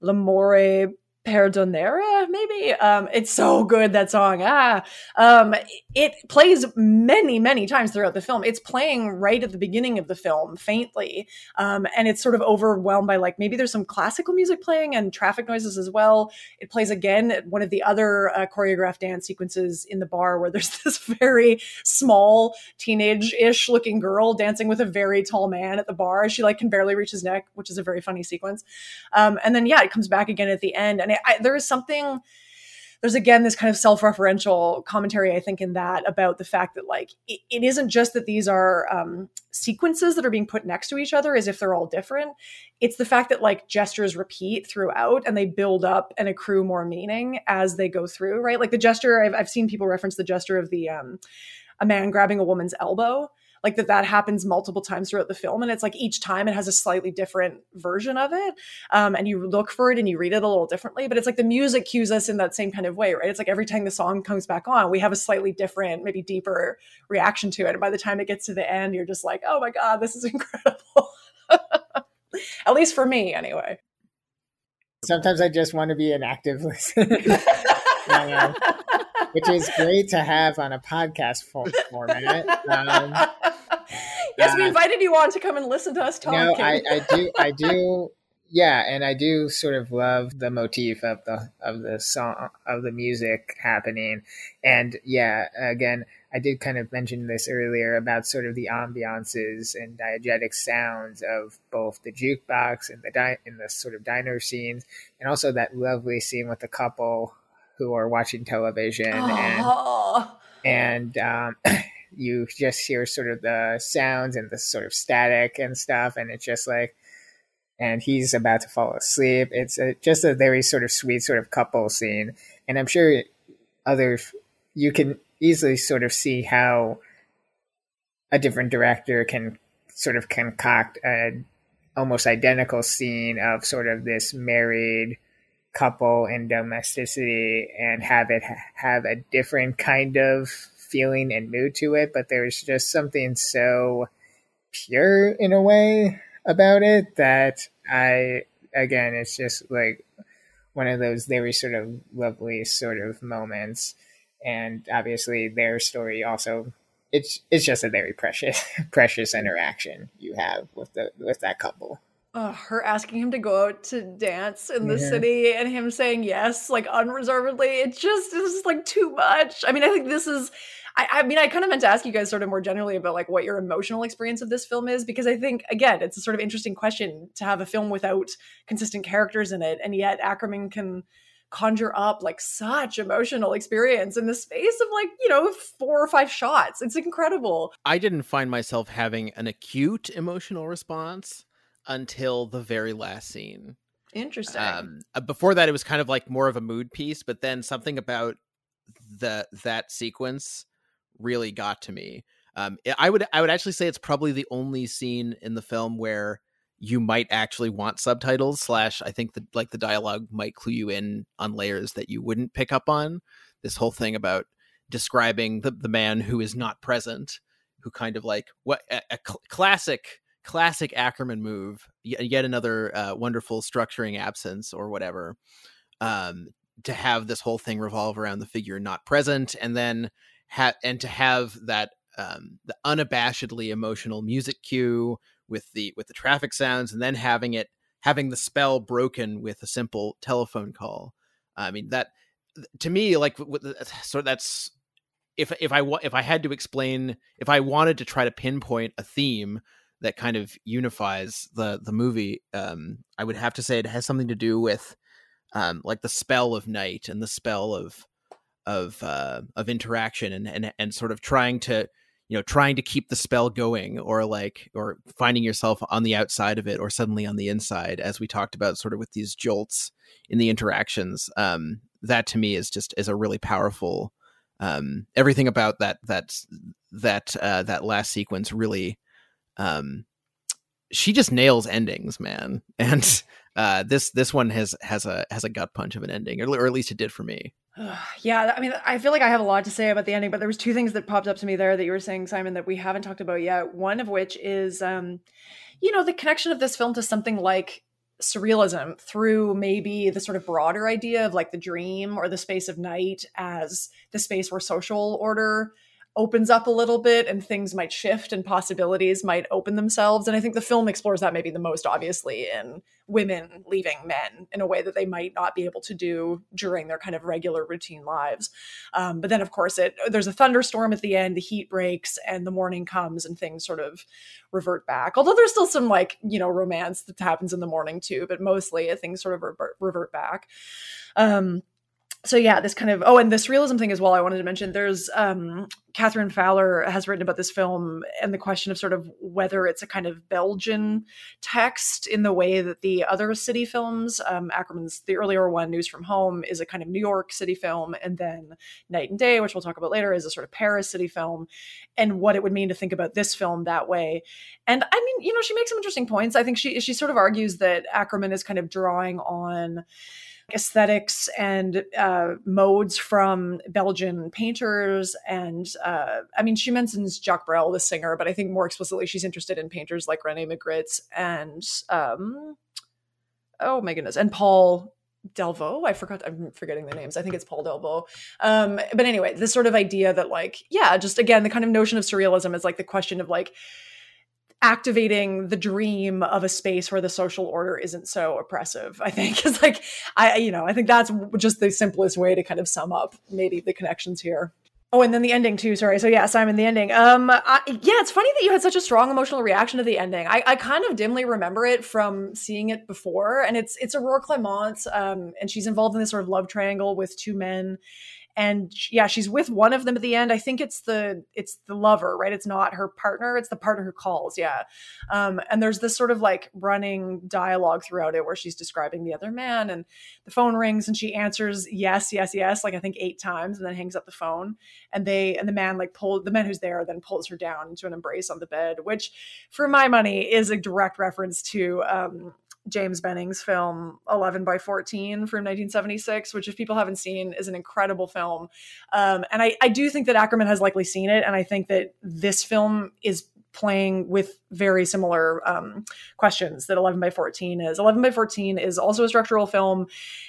L'amore Perdonera, maybe. Um, it's so good that song. Ah, um, it plays many, many times throughout the film. It's playing right at the beginning of the film, faintly, um, and it's sort of overwhelmed by like maybe there's some classical music playing and traffic noises as well. It plays again at one of the other uh, choreographed dance sequences in the bar where there's this very small teenage-ish looking girl dancing with a very tall man at the bar. She like can barely reach his neck, which is a very funny sequence. Um, and then yeah, it comes back again at the end, and it, I, there is something there's again this kind of self-referential commentary i think in that about the fact that like it, it isn't just that these are um, sequences that are being put next to each other as if they're all different. It's the fact that like gestures repeat throughout and they build up and accrue more meaning as they go through right? Like the gesture i've, I've seen people reference the gesture of the um, a man grabbing a woman's elbow like that that happens multiple times throughout the film and it's like each time it has a slightly different version of it. Um, and you look for it and you read it a little differently but it's like the music cues us in that same kind of way right? It's like every time the song comes back on we have a slightly different maybe deeper reaction to it and by the time it gets to the end you're just like oh my god this is incredible. At least for me anyway. Sometimes i just want to be an active listener. Which is great to have on a podcast format. Um, yes, we uh, invited you on to come and listen to us talk. No, I, I do, I do, yeah, and I do sort of love the motif of the of the song of the music happening, and yeah, again. I did kind of mention this earlier about sort of the ambiances and diegetic sounds of both the jukebox and the di- in the sort of diner scenes, and also that lovely scene with the couple who are watching television oh. and and um, you just hear sort of the sounds and the sort of static and stuff and it's just like and he's about to fall asleep. It's a, just a very sort of sweet sort of couple scene. And i'm sure other you can easily sort of see how a different director can sort of concoct a almost identical scene of sort of this married couple and domesticity and have it have a different kind of feeling and mood to it but there's just something so pure in a way about it that i again it's just like one of those very sort of lovely sort of moments and obviously their story also it's it's just a very precious precious interaction you have with the with that couple uh, her asking him to go out to dance in the yeah. city and him saying yes, like unreservedly. It just is like too much. I mean, I think this is. I, I mean, I kind of meant to ask you guys sort of more generally about like what your emotional experience of this film is, because I think again, it's a sort of interesting question to have a film without consistent characters in it, and yet Akerman can conjure up like such emotional experience in the space of like you know four or five shots it's incredible i didn't find myself having an acute emotional response until the very last scene. Interesting. Um, uh, before that, it was kind of like more of a mood piece, but then something about the that sequence really got to me. Um, I would I would actually say it's probably the only scene in the film where you might actually want subtitles. Slash, I think that like the dialogue might clue you in on layers that you wouldn't pick up on. This whole thing about describing the the man who is not present, who kind of like what a, a cl- classic classic Akerman move, yet another uh, wonderful structuring absence or whatever. Um, to have this whole thing revolve around the figure not present, and then ha- and to have that um, the unabashedly emotional music cue with the with the traffic sounds, and then having it having the spell broken with a simple telephone call. I mean that to me, like so that's if if I if I had to explain if I wanted to try to pinpoint a theme that kind of unifies the the movie. Um, I would have to say it has something to do with um, like the spell of night and the spell of of uh, of interaction and, and and sort of trying to you know trying to keep the spell going or like or finding yourself on the outside of it or suddenly on the inside as we talked about sort of with these jolts in the interactions um that to me is just is a really powerful um everything about that that that uh that last sequence really um she just nails endings man. And uh this this one has has a has a gut punch of an ending or, or at least it did for me. Yeah i mean i feel like i have a lot to say about the ending but there was two things that popped up to me there that you were saying simon that we haven't talked about yet. One of which is um you know the connection of this film to something like surrealism through maybe the sort of broader idea of like the dream or the space of night as the space where social order opens up a little bit and things might shift and possibilities might open themselves. And I think the film explores that maybe the most obviously in women leaving men in a way that they might not be able to do during their kind of regular routine lives. Um, but then, of course, it there's a thunderstorm at the end, the heat breaks, and the morning comes, and things sort of revert back. Although there's still some like you know romance that happens in the morning too, but mostly things sort of revert, revert back. Um, so yeah, this kind of oh, and this realism thing as well. I wanted to mention there's um, Catherine Fowler has written about this film and the question of sort of whether it's a kind of Belgian text in the way that the other city films, um, Akerman's the earlier one, News from Home, is a kind of New York city film, and then Night and Day, which we'll talk about later, is a sort of Paris city film, and what it would mean to think about this film that way. And I mean, you know, she makes some interesting points. I think she she sort of argues that Akerman is kind of drawing on aesthetics and uh, modes from Belgian painters. And uh, I mean, she mentions Jacques Brel, the singer, but I think more explicitly, she's interested in painters like Rene Magritte and, um, oh my goodness, and Paul Delvaux. I forgot. I'm forgetting the names. I think it's Paul Delvaux. Um, but anyway, this sort of idea that, like, yeah, just again, the kind of notion of surrealism is like the question of like activating the dream of a space where the social order isn't so oppressive i think is like i you know i think that's just the simplest way to kind of sum up maybe the connections here Oh, and then the ending too. Sorry. So yeah, Simon, the ending. Um, I, yeah, it's funny that you had such a strong emotional reaction to the ending. I, I kind of dimly remember it from seeing it before, and it's it's Aurore Clément, um, and she's involved in this sort of love triangle with two men, and yeah she's with one of them at the end. I think it's the it's the lover right? It's not her partner it's the partner who calls yeah. Um, and there's this sort of like running dialogue throughout it where she's describing the other man and the phone rings and she answers yes yes yes like i think eight times and then hangs up the phone. And they and the man like pulled the man who's there then pulls her down into an embrace on the bed which for my money is a direct reference to um, James Benning's film 11 by 14 from 1976, which, if people haven't seen, is an incredible film. Um, and I, I do think that Akerman has likely seen it. And I think that this film is playing with very similar um, questions that 11 by 14 is 11 by 14 is also a structural film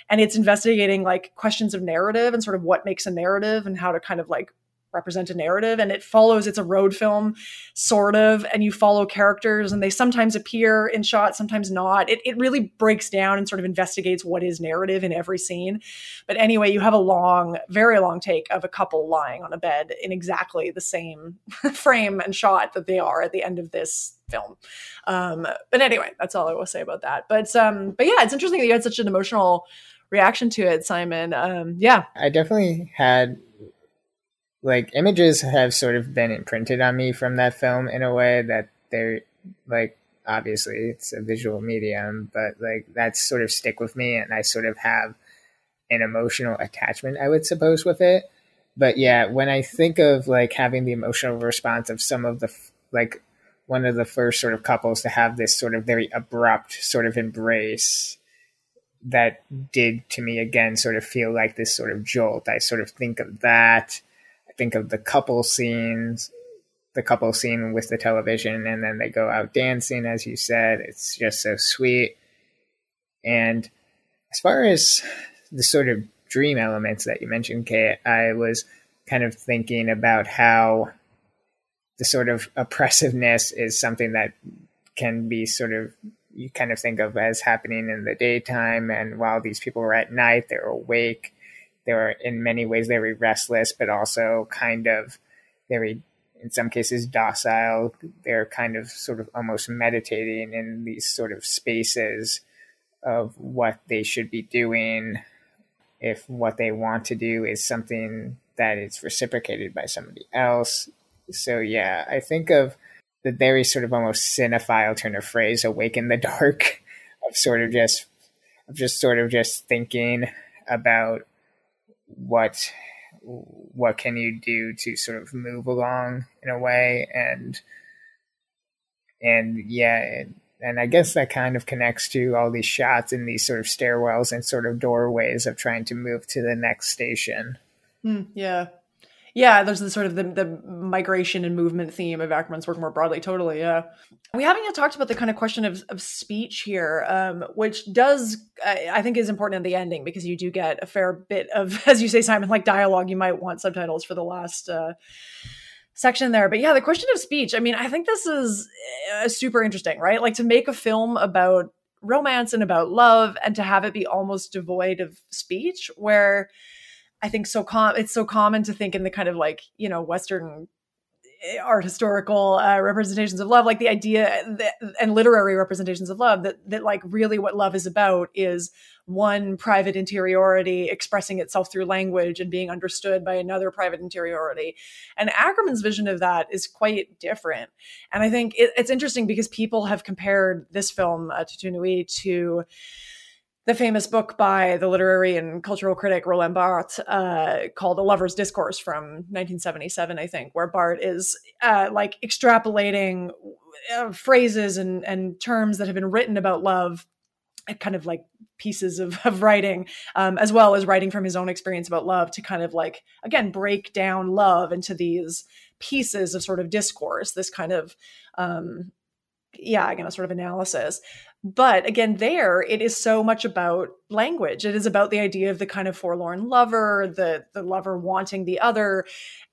and it's investigating like questions of narrative and sort of what makes a narrative and how to kind of like represent a narrative and it follows it's a road film sort of and you follow characters and they sometimes appear in shots sometimes not. It, it really breaks down and sort of investigates what is narrative in every scene. But anyway you have a long very long take of a couple lying on a bed in exactly the same frame and shot that they are at the end of this film. Um but anyway that's all i will say about that. But um but yeah it's interesting that you had such an emotional reaction to it simon. Um yeah. I definitely had like images have sort of been imprinted on me from that film in a way that they're like obviously it's a visual medium but like that's sort of stick with me and i sort of have an emotional attachment i would suppose with it. But yeah when i think of like having the emotional response of some of the like one of the first sort of couples to have this sort of very abrupt sort of embrace that did to me again sort of feel like this sort of jolt i sort of think of that think of the couple scenes, the couple scene with the television, and then they go out dancing, as you said. It's just so sweet. And as far as the sort of dream elements that you mentioned, Kate, I was kind of thinking about how the sort of oppressiveness is something that can be sort of you kind of think of as happening in the daytime and while these people are at night they're awake they're in many ways very restless, but also kind of very, in some cases, docile. They're kind of sort of almost meditating in these sort of spaces of what they should be doing if what they want to do is something that is reciprocated by somebody else. So, yeah, I think of the very sort of almost cinephile turn of phrase, awake in the dark, of sort of just, of just sort of just thinking about what what can you do to sort of move along in a way and and yeah and, I guess that kind of connects to all these shots in these sort of stairwells and sort of doorways of trying to move to the next station. Mm, yeah. Yeah, there's the sort of the, the migration and movement theme of Akerman's work more broadly. Totally, yeah. We haven't yet talked about the kind of question of, of speech here, um, which does, I, I think, is important in the ending because you do get a fair bit of, as you say, Simon, like dialogue. You might want subtitles for the last uh, section there. But yeah, the question of speech, I mean, I think this is uh, super interesting, right? Like to make a film about romance and about love and to have it be almost devoid of speech, where I think so com it's so common to think in the kind of like, you know, Western eh, art historical uh, representations of love like the idea that, and literary representations of love that that like really what love is about is one private interiority expressing itself through language and being understood by another private interiority. And Akerman's vision of that is quite different. And i think it, it's interesting because people have compared this film uh, Tout Nuit to the famous book by the literary and cultural critic Roland Barthes uh, called A Lover's Discourse from 1977, I think, where Barthes is uh, like extrapolating uh, phrases and, and terms that have been written about love kind of like pieces of, of writing um, as well as writing from his own experience about love to kind of like again break down love into these pieces of sort of discourse this kind of um, yeah again a sort of analysis but again there it is so much about language. It is about the idea of the kind of forlorn lover the the lover wanting the other.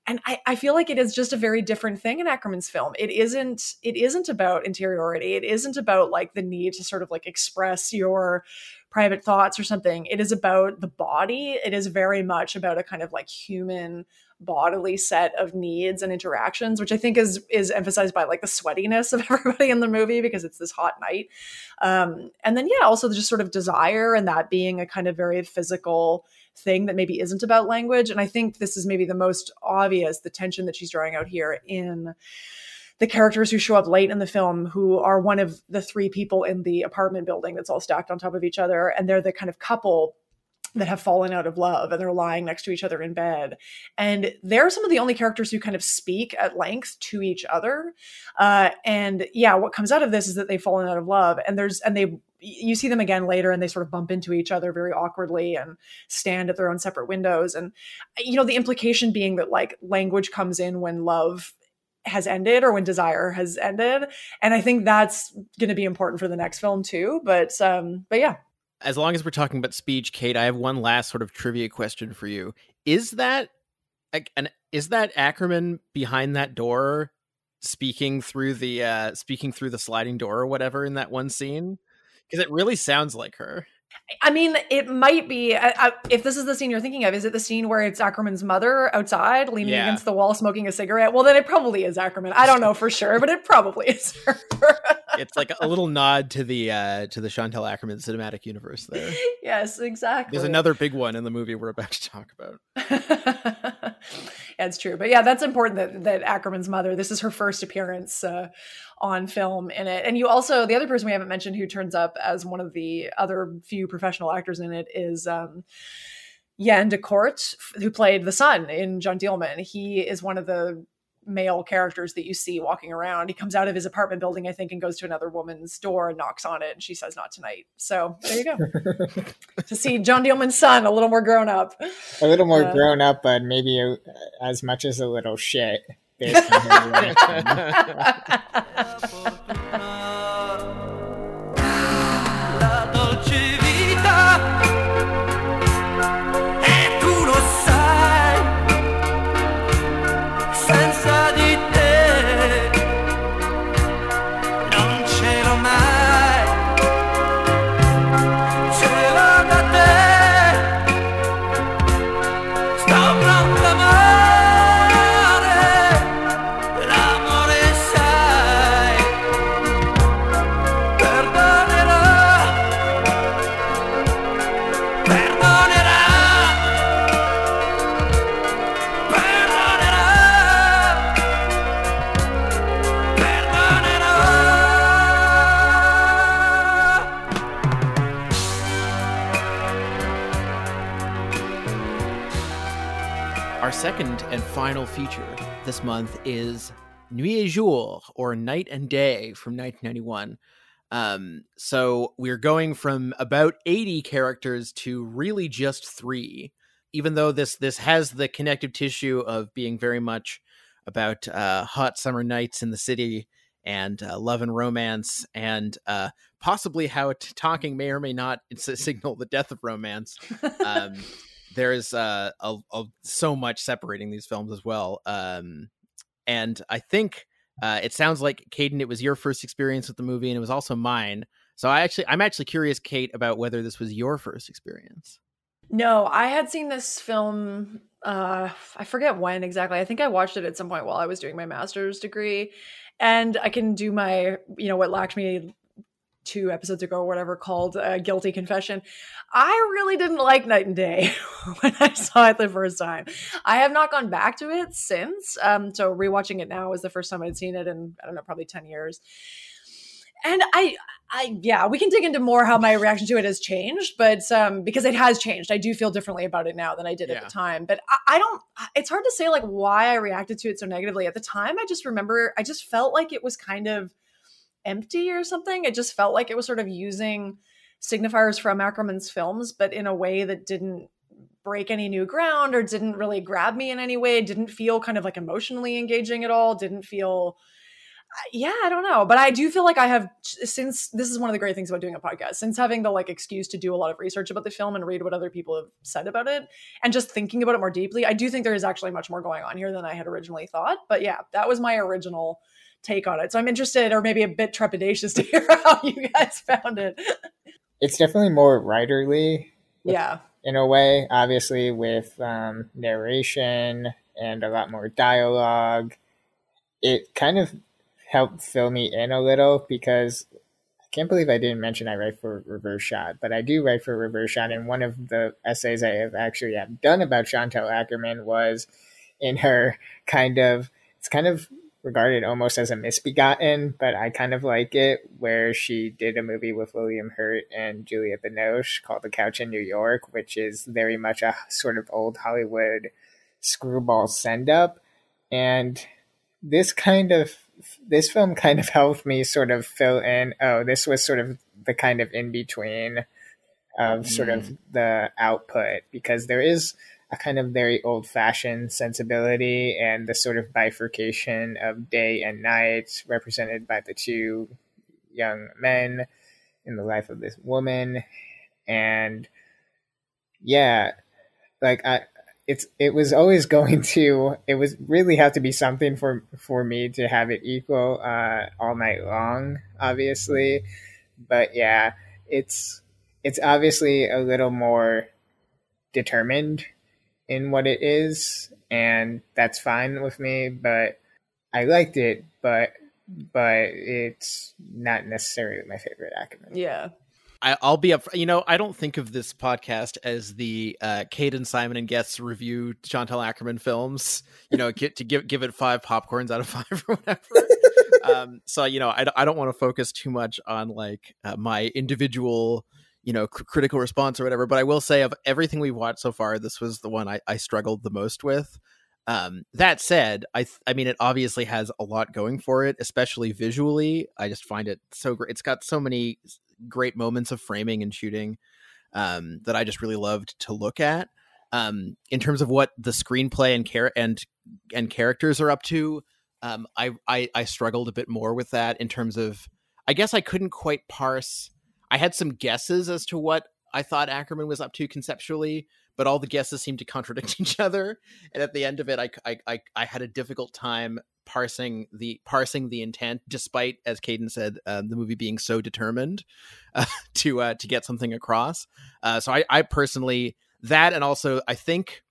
And I, I feel like it is just a very different thing in Akerman's film. It isn't it isn't about interiority. It isn't about like the need to sort of like express your private thoughts or something. It is about the body. It is very much about a kind of like human bodily set of needs and interactions, which I think is is emphasized by like the sweatiness of everybody in the movie because it's this hot night. Um, and then yeah, also just sort of desire and that being a kind of very physical thing that maybe isn't about language. And I think this is maybe the most obvious, the tension that she's drawing out here in the characters who show up late in the film who are one of the three people in the apartment building that's all stacked on top of each other and they're the kind of couple that have fallen out of love and they're lying next to each other in bed. And they're some of the only characters who kind of speak at length to each other. Uh, and yeah, what comes out of this is that they've fallen out of love and there's, and they, you see them again later and they sort of bump into each other very awkwardly and stand at their own separate windows. And, you know, the implication being that like language comes in when love has ended or when desire has ended and i think that's going to be important for the next film too but um but yeah as long as we're talking about speech, Kate, I have one last sort of trivia question for you. Is that an is that Akerman behind that door speaking through the uh speaking through the sliding door or whatever in that one scene? Because it really sounds like her. I mean, it might be. Uh, uh, if this is the scene you're thinking of, is it the scene where it's Akerman's mother outside leaning yeah. against the wall smoking a cigarette? Well, then it probably is Akerman. I don't know for sure, but it probably is her. it's like a little nod to the uh, to the Chantal Akerman cinematic universe there. Yes, exactly. There's another big one in the movie we're about to talk about. it's true, but yeah, that's important that that Akerman's mother. This is her first appearance uh, on film in it. And you also, the other person we haven't mentioned who turns up as one of the other few professional actors in it is um, Jan Decorte, who played the son in Jeanne Dielman. He is one of the male characters that you see walking around. He comes out of his apartment building, I think, and goes to another woman's door and knocks on it, and she says, "Not tonight." So there you go. to see Jeanne Dielman's son, a little more grown up, a little more uh, grown up, but maybe a, as much as a little shit. final feature this month is Nuit et Jour, or Night and Day from 1991. Um, so we're going from about 80 characters to really just three even though this this has the connective tissue of being very much about uh, hot summer nights in the city and uh, love and romance and uh, possibly how t- talking may or may not signal the death of romance. Um, there's uh, a, a, so much separating these films as well. Um, and I think uh, it sounds like Caden, it was your first experience with the movie, and it was also mine. So I actually, I'm actually curious, Kate, about whether this was your first experience. No, I had seen this film. Uh, I forget when exactly. I think I watched it at some point while I was doing my master's degree, and I can do my, you know, what Lakshmi two episodes ago or whatever called uh, guilty confession. I really didn't like night and day when i saw it the first time. I have not gone back to it since um, so rewatching it now is the first time i'd seen it in i don't know probably 10 years. And i i yeah we can dig into more how my reaction to it has changed but um because it has changed. I do feel differently about it now than i did yeah. at the time. But I, I don't it's hard to say like why i reacted to it so negatively. At the time i just remember i just felt like it was kind of empty or something. It just felt like it was sort of using signifiers from Akerman's films, but in a way that didn't break any new ground or didn't really grab me in any way. didn't feel kind of like emotionally engaging at all. Didn't feel, uh, yeah, I don't know. But I do feel like I have, since this is one of the great things about doing a podcast, since having the like excuse to do a lot of research about the film and read what other people have said about it and just thinking about it more deeply, I do think there is actually much more going on here than I had originally thought. But yeah, that was my original take on it. So I'm interested, or maybe a bit trepidatious, to hear how you guys found it. It's definitely more writerly. Yeah. In a way, obviously, with um, narration and a lot more dialogue. It kind of helped fill me in a little because I can't believe I didn't mention I write for Reverse Shot, but I do write for Reverse Shot. And one of the essays I have actually have done about Chantal Akerman was in her kind of, it's kind of regarded almost as a misbegotten, but I kind of like it, where she did a movie with William Hurt and Juliette Binoche called The Couch in New York, which is very much a sort of old Hollywood screwball send up. And this kind of this film kind of helped me sort of fill in oh this was sort of the kind of in between of sort of mm. the output because there is a kind of very old fashioned sensibility and the sort of bifurcation of day and night represented by the two young men in the life of this woman. And yeah, like I, it's it was always going to it was really have to be something for for me to have it equal uh, all night long, obviously. But yeah, it's it's obviously a little more determined in what it is, and that's fine with me. But I liked it, but but it's not necessarily my favorite Akerman. Yeah. I, will be up. You know, I don't think of this podcast as the uh, Caden Simon and guests review Chantal Akerman films. You know, get to give give it five popcorns out of five or whatever. um, so you know, I, I don't want to focus too much on like uh, my individual you know critical response or whatever but i will say of everything we've watched so far this was the one i, I struggled the most with. Um, that said i th- i mean it obviously has a lot going for it especially visually. I just find it so great it's got so many great moments of framing and shooting um, that i just really loved to look at. Um, in terms of what the screenplay and care and and characters are up to um, I, I i struggled a bit more with that in terms of i guess i couldn't quite parse I had some guesses as to what I thought Akerman was up to conceptually, but all the guesses seemed to contradict each other. And at the end of it, I, I, I, I had a difficult time parsing the parsing the intent, despite, as Caden said, um, the movie being so determined uh, to uh, to get something across. Uh, so I, I personally that, and also I think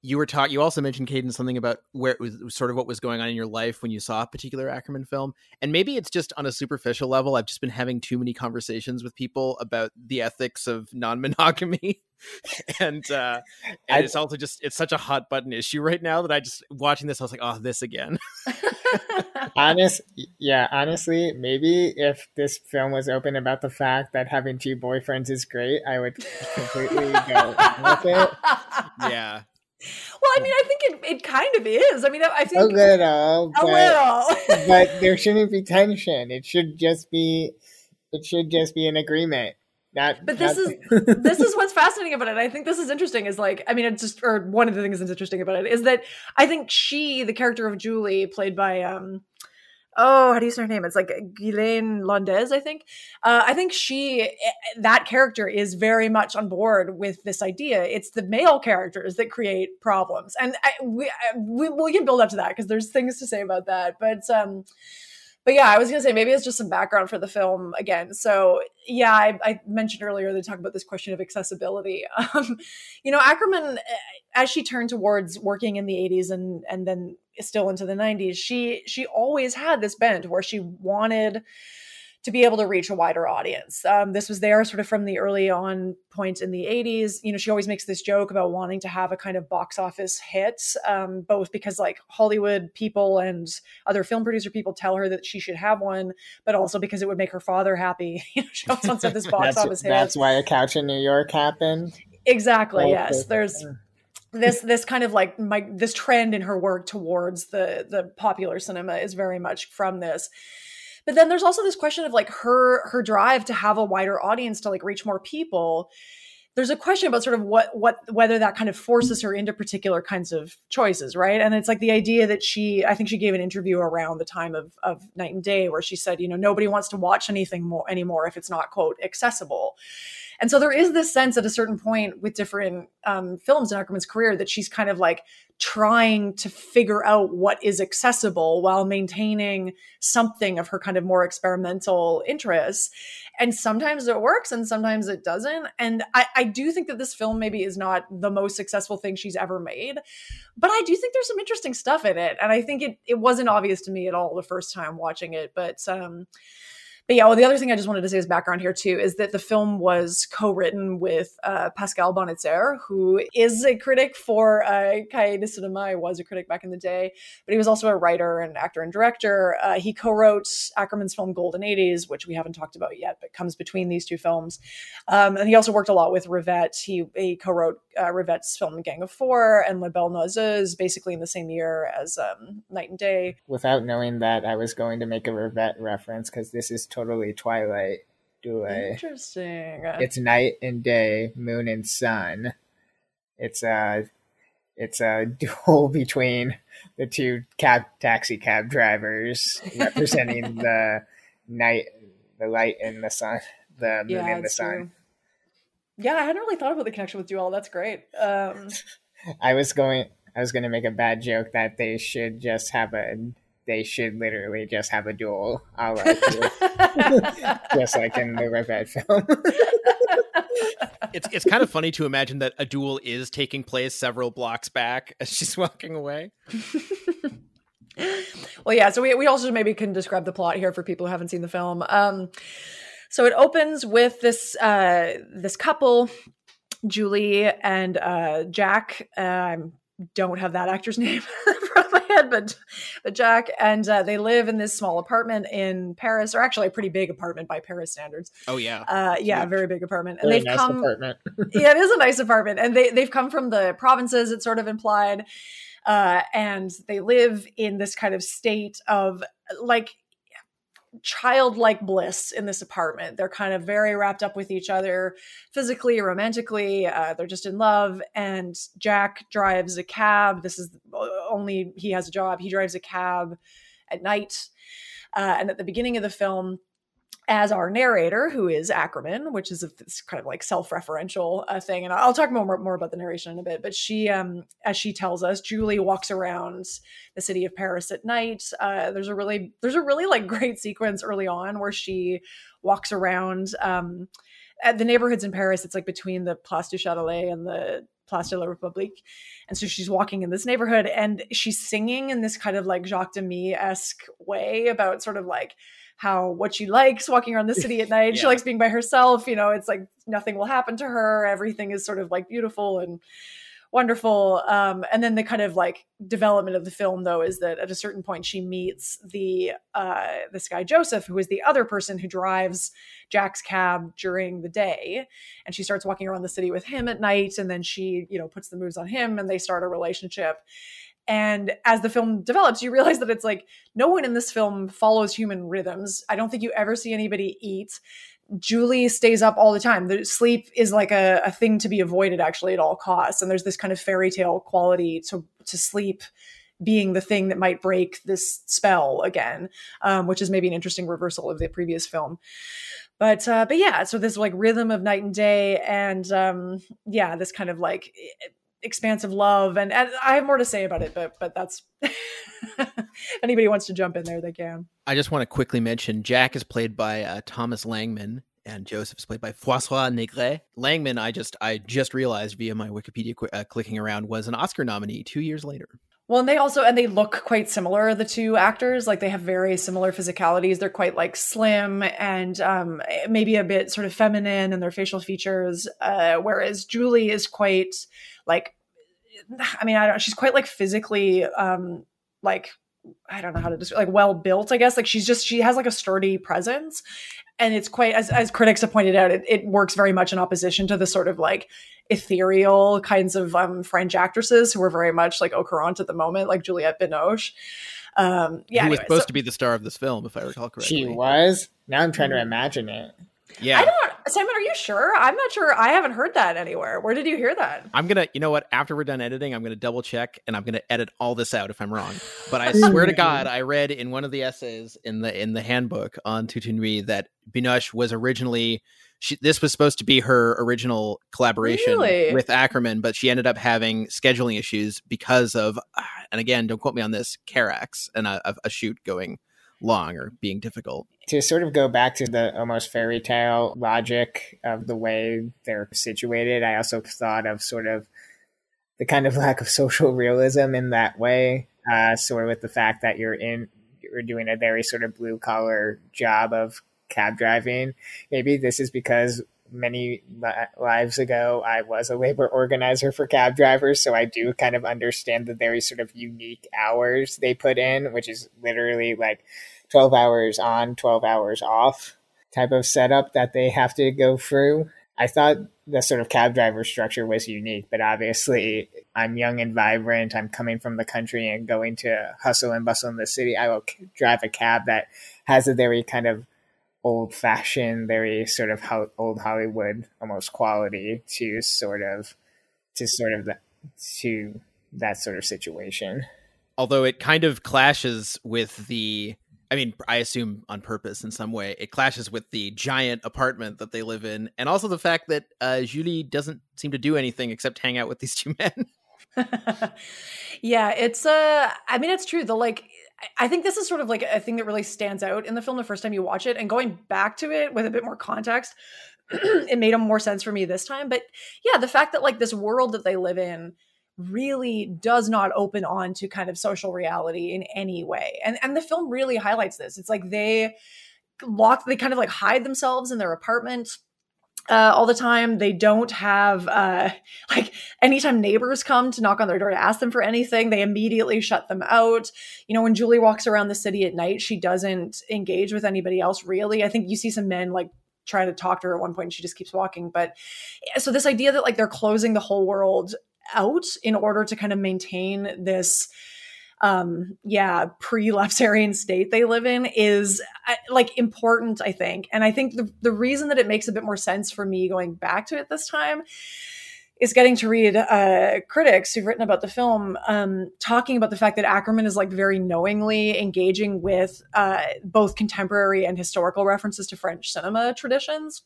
you were talking you also mentioned Caden something about where it was sort of what was going on in your life when you saw a particular Akerman film and maybe it's just on a superficial level I've just been having too many conversations with people about the ethics of non-monogamy and uh and it's also just it's such a hot button issue right now that I just watching this I was like oh this again. Honest yeah honestly maybe if this film was open about the fact that having two boyfriends is great I would completely go with it. Yeah well, I mean, I think it, it kind of is. I mean, I think a little, a but, little, but there shouldn't be tension. It should just be, it should just be an agreement. That, but this is this is what's fascinating about it. I think this is interesting. Is like, I mean, it's just or one of the things that's interesting about it is that I think she, the character of Julie, played by um, oh, how do you say her name? It's like Guilaine Londez, I think. Uh, I think she, eh, that character is very much on board with this idea. It's the male characters that create problems, and I, we, we, we can build up to that because there's things to say about that. But um, but yeah, I was gonna say maybe it's just some background for the film again. So yeah, I, I mentioned earlier they talk about this question of accessibility. Um, you know, Akerman, eh, as she turned towards working in the '80s and and then still into the '90s, she she always had this bent where she wanted to be able to reach a wider audience. Um, this was there sort of from the early on point in the 80s. You know, she always makes this joke about wanting to have a kind of box office hit, um, both because like Hollywood people and other film producer people tell her that she should have one, but also because it would make her father happy. she also wants to have this box office hit. That's why a couch in New York happened. Exactly. yes. There's this this kind of like my this trend in her work towards the the popular cinema is very much from this but then there's also this question of like her her drive to have a wider audience to like reach more people. There's a question about sort of what what whether that kind of forces her into particular kinds of choices right? And it's like the idea that she i think she gave an interview around the time of of night and day where she said you know nobody wants to watch anything more anymore if it's not quote accessible and so there is this sense at a certain point with different um, films in Akerman's career that she's kind of like trying to figure out what is accessible while maintaining something of her kind of more experimental interests. And sometimes it works and sometimes it doesn't. And I, I do think that this film maybe is not the most successful thing she's ever made, but I do think there's some interesting stuff in it. And I think it, it wasn't obvious to me at all the first time watching it, but um, but yeah, well, the other thing I just wanted to say as background here too is that the film was co-written with uh, Pascal Bonitzer, who is a critic for uh, Cahiers du Cinéma. He was a critic back in the day, but he was also a writer and actor and director. Uh, he co-wrote Akerman's film Golden 80s, which we haven't talked about yet, but comes between these two films. Um, and he also worked a lot with Rivette. He, he co-wrote uh, Rivette's film Gang of Four and La Belle Noiseuse, basically in the same year as um, Night and Day. Without knowing that, I was going to make a Rivette reference because this is totally Twilight Duelle. Interesting. It's night and day, moon and sun. It's a it's a duel between the two cab taxi cab drivers representing the night, the light and the sun, the moon yeah, and the sun. True. Yeah, I hadn't really thought about the connection with Duel. That's great. Um, I was going. I was going to make a bad joke that they should just have a they should literally just have a duel, like just like in the Rivette film. it's it's kind of funny to imagine that a duel is taking place several blocks back as she's walking away. well, yeah. So we we also maybe can describe the plot here for people who haven't seen the film. Um, so it opens with this uh, this couple, Julie and uh, Jack. Uh, I don't have that actor's name head, but but Jack and uh, they live in this small apartment in Paris, or actually a pretty big apartment by Paris standards. Oh yeah, uh, yeah, very big apartment. And very they've nice come. Apartment. yeah, it is a nice apartment, and they they've come from the provinces. It's sort of implied, uh, and they live in this kind of state of like childlike bliss in this apartment. They're kind of very wrapped up with each other physically, romantically. Uh, they're just in love. And Jack drives a cab. This is only he has a job. He drives a cab at night. Uh, and at the beginning of the film, as our narrator, who is Akerman, which is a, kind of like self-referential uh, thing, and I'll talk more more about the narration in a bit. But she, um, as she tells us, Julie walks around the city of Paris at night. Uh, there's a really there's a really like great sequence early on where she walks around um, at the neighborhoods in Paris. It's like between the Place du Châtelet and the Place de la République. And so she's walking in this neighborhood and she's singing in this kind of like Jacques Demy esque way about sort of like how what she likes walking around the city at night. yeah. She likes being by herself. You know, it's like nothing will happen to her. Everything is sort of like beautiful and wonderful. Um, and then the kind of like development of the film, though, is that at a certain point she meets the uh, this guy Joseph, who is the other person who drives Jack's cab during the day, and she starts walking around the city with him at night, and then she you know puts the moves on him, and they start a relationship. And as the film develops, you realize that it's like no one in this film follows human rhythms. I don't think you ever see anybody eat. Julie stays up all the time. The sleep is like a, a thing to be avoided actually at all costs. And there's this kind of fairy tale quality to to sleep being the thing that might break this spell again, um, which is maybe an interesting reversal of the previous film. But uh, but yeah, so this like rhythm of night and day, and um, yeah, this kind of like expansive love, and, and I have more to say about it, but but that's anybody wants to jump in there, they can. I just want to quickly mention Jack is played by uh, Thomas Langmann and Joseph is played by Francois Negret. Langmann, I just I just realized via my Wikipedia qu- uh, clicking around was an Oscar nominee two years later. Well, and they also and they look quite similar. The two actors, like they have very similar physicalities. They're quite like slim and um, maybe a bit sort of feminine in their facial features. Uh, whereas Julie is quite like, I mean, I don't. She's quite like physically, um, like I don't know how to describe, like well built. I guess like she's just she has like a sturdy presence, and it's quite as as critics have pointed out, it, it works very much in opposition to the sort of like ethereal kinds of um, French actresses who are very much like au courant at the moment, like Juliette Binoche. Um, yeah, Who anyway, was supposed so- to be the star of this film, if I recall correctly. She was. Now I'm trying to imagine it. Yeah. I don't, Simon. Are you sure? I'm not sure. I haven't heard that anywhere. Where did you hear that? I'm gonna, you know what? After we're done editing, I'm gonna double check and I'm gonna edit all this out if I'm wrong. But I oh swear to God, I read in one of the essays in the in the handbook on Toute une Nuit that Binoche was originally she, this was supposed to be her original collaboration Really? with Akerman, but she ended up having scheduling issues because of, and again, don't quote me on this, Carax and a, a, a shoot going long or being difficult. to sort of go back to the almost fairy tale logic of the way they're situated, I also thought of sort of the kind of lack of social realism in that way, uh, sort of with the fact that you're in, you're doing a very sort of blue collar job of cab driving. Maybe this is because many li- lives ago I was a labor organizer for cab drivers, so I do kind of understand the very sort of unique hours they put in, which is literally like 12 hours on, 12 hours off type of setup that they have to go through. I thought the sort of cab driver structure was unique, but obviously I'm young and vibrant. I'm coming from the country and going to hustle and bustle in the city. I will drive a cab that has a very kind of old fashioned, very sort of ho- old Hollywood almost quality to sort of to sort of that to that sort of situation. although it kind of clashes with the i mean i assume on purpose in some way it clashes with the giant apartment that they live in and also the fact that uh, julie doesn't seem to do anything except hang out with these two men yeah, it's uh I mean it's true. The like I- think this is sort of like a thing that really stands out in the film the first time you watch it and going back to it with a bit more context it made more sense for me this time. But yeah, the fact that like this world that they live in really does not open on to kind of social reality in any way. And and the film really highlights this. It's like they lock they kind of like hide themselves in their apartment uh, all the time. They don't have uh, like anytime neighbors come to knock on their door to ask them for anything, they immediately shut them out. You know, when Julie walks around the city at night, she doesn't engage with anybody else really. I think you see some men like try to talk to her at one point and she just keeps walking. But so this idea that like they're closing the whole world out in order to kind of maintain this um yeah pre-lapsarian state they live in is uh, like important i think. And i think the, the reason that it makes a bit more sense for me going back to it this time is getting to read uh, critics who've written about the film um, talking about the fact that Akerman is like very knowingly engaging with uh, both contemporary and historical references to French cinema traditions,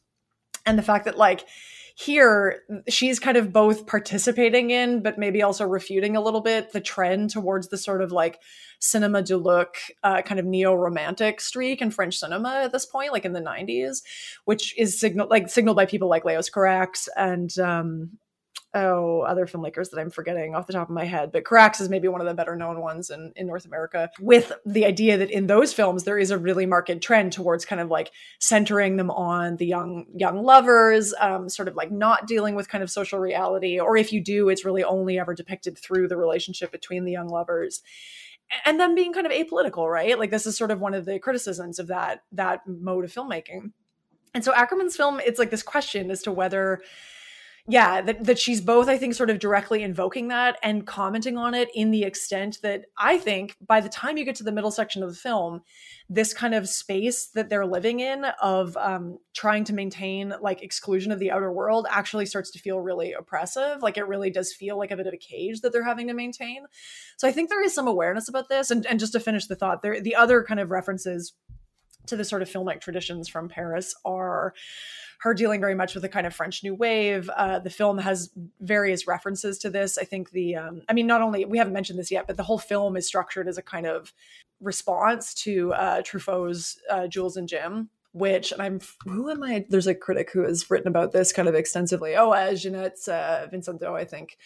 and the fact that like here she's kind of both participating in but maybe also refuting a little bit the trend towards the sort of like cinema du look uh, kind of neo-romantic streak in french cinema at this point like in the 90s which is signal like signaled by people like leos carax and um oh other filmmakers that i'm forgetting off the top of my head but carax is maybe one of the better known ones in, in north america with the idea that in those films there is a really marked trend towards kind of like centering them on the young young lovers um, sort of like not dealing with kind of social reality or if you do it's really only ever depicted through the relationship between the young lovers. And then being kind of apolitical right? Like this is sort of one of the criticisms of that that mode of filmmaking. And so akerman's film it's like this question as to whether yeah that, that she's both i think sort of directly invoking that and commenting on it in the extent that i think by the time you get to the middle section of the film this kind of space that they're living in of um, trying to maintain like exclusion of the outer world actually starts to feel really oppressive. Like it really does feel like a bit of a cage that they're having to maintain. So i think there is some awareness about this. And, and just to finish the thought there the other kind of references to the sort of filmic traditions from paris are her dealing very much with a kind of French New Wave. Uh, the film has various references to this. I think the, um, I mean, not only we haven't mentioned this yet, but the whole film is structured as a kind of response to uh, Truffaut's uh, Jules and Jim. Which and I'm who am I? There's a critic who has written about this kind of extensively. Oh, uh, Ginette uh, Vincendeau, I think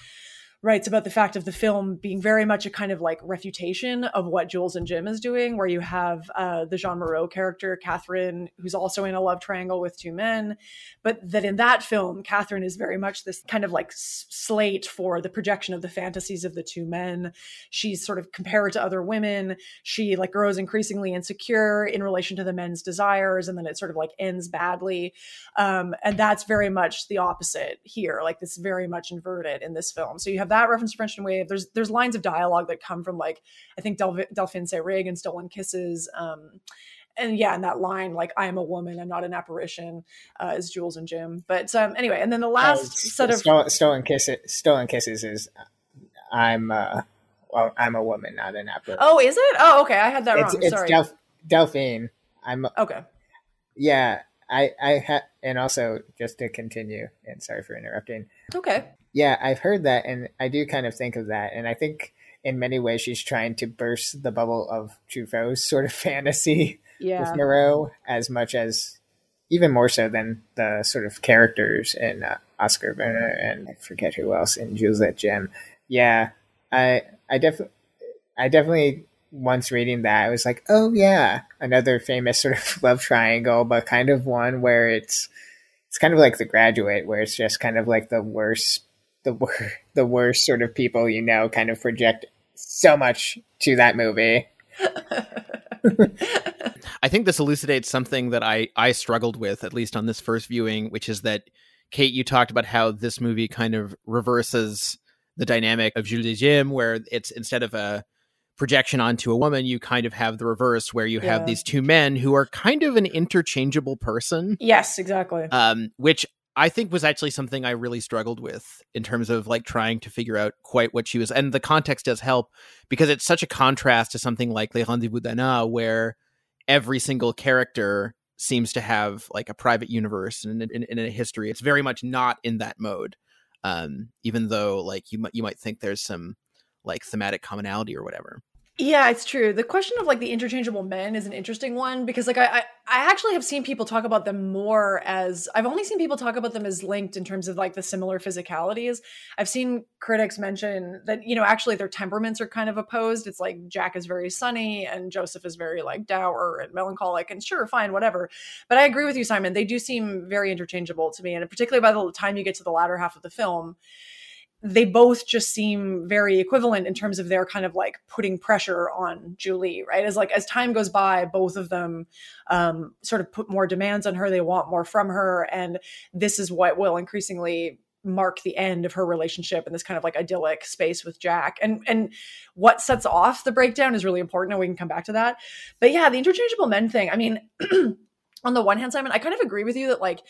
writes about the fact of the film being very much a kind of like refutation of what Jules and Jim is doing, where you have uh, the Jeanne Moreau character, Catherine, who's also in a love triangle with two men. But that in that film, Catherine is very much this kind of like slate for the projection of the fantasies of the two men. She's sort of compared to other women. She like grows increasingly insecure in relation to the men's desires, and then it sort of like ends badly. Um, and that's very much the opposite here. Like this very much inverted in this film. So you have have that reference to French New Wave. There's there's lines of dialogue that come from like I think Del- Delphine Seyrig and Stolen Kisses. Um, and yeah, and that line like "I am a woman, I'm not an apparition," uh, is Jules and Jim. But um, anyway, and then the last uh, set of stolen, stolen kisses, stolen kisses is I'm uh, well, I'm a woman, not an apparition. Oh, is it? Oh, okay, I had that it's, wrong. It's Sorry, Delph- Delphine. I'm okay. Yeah, I I had, and also just to continue, and sorry for interrupting. Okay. Yeah, I've heard that, and I do kind of think of that, and I think in many ways she's trying to burst the bubble of Truffaut's sort of fantasy yeah. with Moreau as much as even more so than the sort of characters in uh, Oskar Werner and I forget who else in Jules et Jim. Yeah, I I definitely I definitely once reading that I was like, oh yeah, another famous sort of love triangle, but kind of one where it's it's kind of like The Graduate, where it's just kind of like the worst the wor- the worst sort of people you know kind of project so much to that movie. I think this elucidates something that I I struggled with at least on this first viewing, which is that Kate, you talked about how this movie kind of reverses the dynamic of Jules et Jim, where it's instead of a projection onto a woman, you kind of have the reverse, where you yeah. have these two men who are kind of an interchangeable person. Yes, exactly. Um, which I think was actually something I really struggled with in terms of like trying to figure out quite what she was. And the context does help because it's such a contrast to something like Les Rendezvous d'Anna, where every single character seems to have like a private universe and in, a history. It's very much not in that mode. Um, even though like you might you might think there's some like thematic commonality or whatever. Yeah, it's true. The question of like the interchangeable men is an interesting one because like I, I, I actually have seen people talk about them more as I've only seen people talk about them as linked in terms of like the similar physicalities. I've seen critics mention that you know actually their temperaments are kind of opposed. It's like Jack is very sunny and Joseph is very like dour and melancholic and sure fine whatever. But I agree with you Simon. They do seem very interchangeable to me and particularly by the time you get to the latter half of the film they both just seem very equivalent in terms of their kind of like putting pressure on Julie, right? As like as time goes by, both of them um, sort of put more demands on her. They want more from her, and this is what will increasingly mark the end of her relationship in this kind of like idyllic space with Jack. And and what sets off the breakdown is really important, and we can come back to that. But yeah, the interchangeable men thing. I mean, on the one hand, Simon, I kind of agree with you that like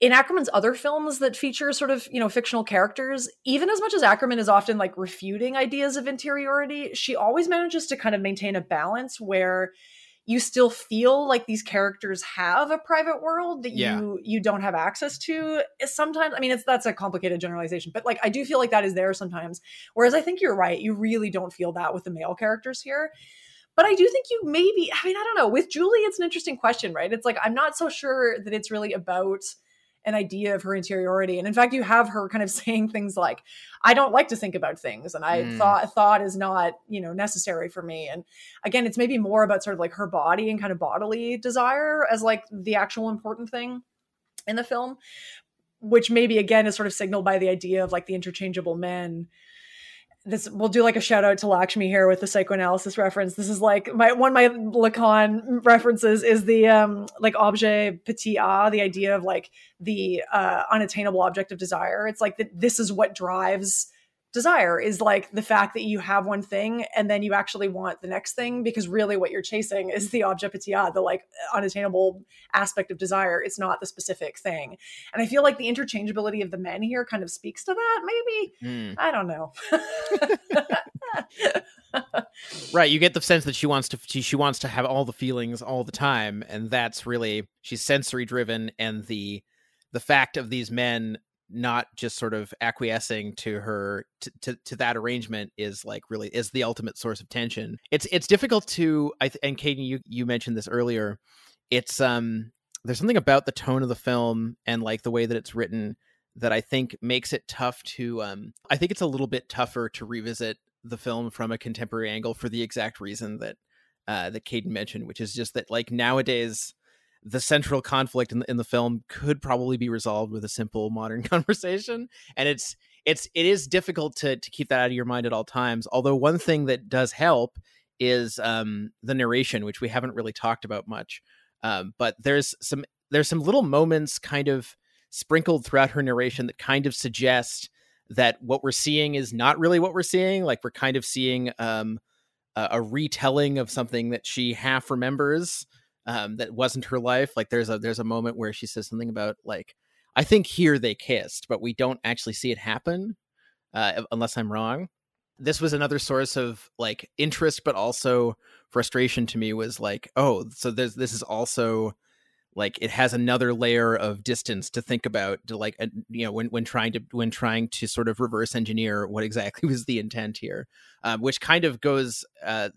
in Akerman's other films that feature sort of, you know, fictional characters, even as much as Akerman is often like refuting ideas of interiority, she always manages to kind of maintain a balance where you still feel like these characters have a private world that yeah. you you don't have access to sometimes i mean it's that's a complicated generalization but like i do feel like that is there sometimes whereas i think you're right you really don't feel that with the male characters here but I do think you maybe, I mean, I don't know. With Julie, it's an interesting question, right? It's like, I'm not so sure that it's really about an idea of her interiority. And in fact, you have her kind of saying things like, I don't like to think about things and I mm. thought thought is not, you know, necessary for me. And again, it's maybe more about sort of like her body and kind of bodily desire as like the actual important thing in the film, which maybe again is sort of signaled by the idea of like the interchangeable men this we'll do like a shout out to Lakshmi here with the psychoanalysis reference. This is like my one of my Lacan references is the um like objet petit a, the idea of like the uh unattainable object of desire. It's like that this is what drives desire is like the fact that you have one thing and then you actually want the next thing because really what you're chasing is the object petit the like unattainable aspect of desire. It's not the specific thing. And I feel like the interchangeability of the men here kind of speaks to that, maybe. Mm. I don't know. right you get the sense that she wants to she, she wants to have all the feelings all the time and that's really she's sensory driven and the the fact of these men not just sort of acquiescing to her to, to, to that arrangement is like really is the ultimate source of tension. It's it's difficult to i th- and Katie, you you mentioned this earlier it's um there's something about the tone of the film and like the way that it's written that i think makes it tough to um i think it's a little bit tougher to revisit the film from a contemporary angle for the exact reason that uh that Caden mentioned which is just that like nowadays the central conflict in the, in the film could probably be resolved with a simple modern conversation. And it's it's it is difficult to to keep that out of your mind at all times. Although one thing that does help is um the narration which we haven't really talked about much. Um but there's some there's some little moments kind of sprinkled throughout her narration that kind of suggest that what we're seeing is not really what we're seeing. Like we're kind of seeing um a, a retelling of something that she half remembers um, that wasn't her life. Like there's a there's a moment where she says something about like I think here they kissed, but we don't actually see it happen, uh, unless I'm wrong. This was another source of like interest, but also frustration to me. Was like, oh, so there's this is also like it has another layer of distance to think about to like uh, you know when when trying to when trying to sort of reverse engineer what exactly was the intent here um, which kind of goes uh,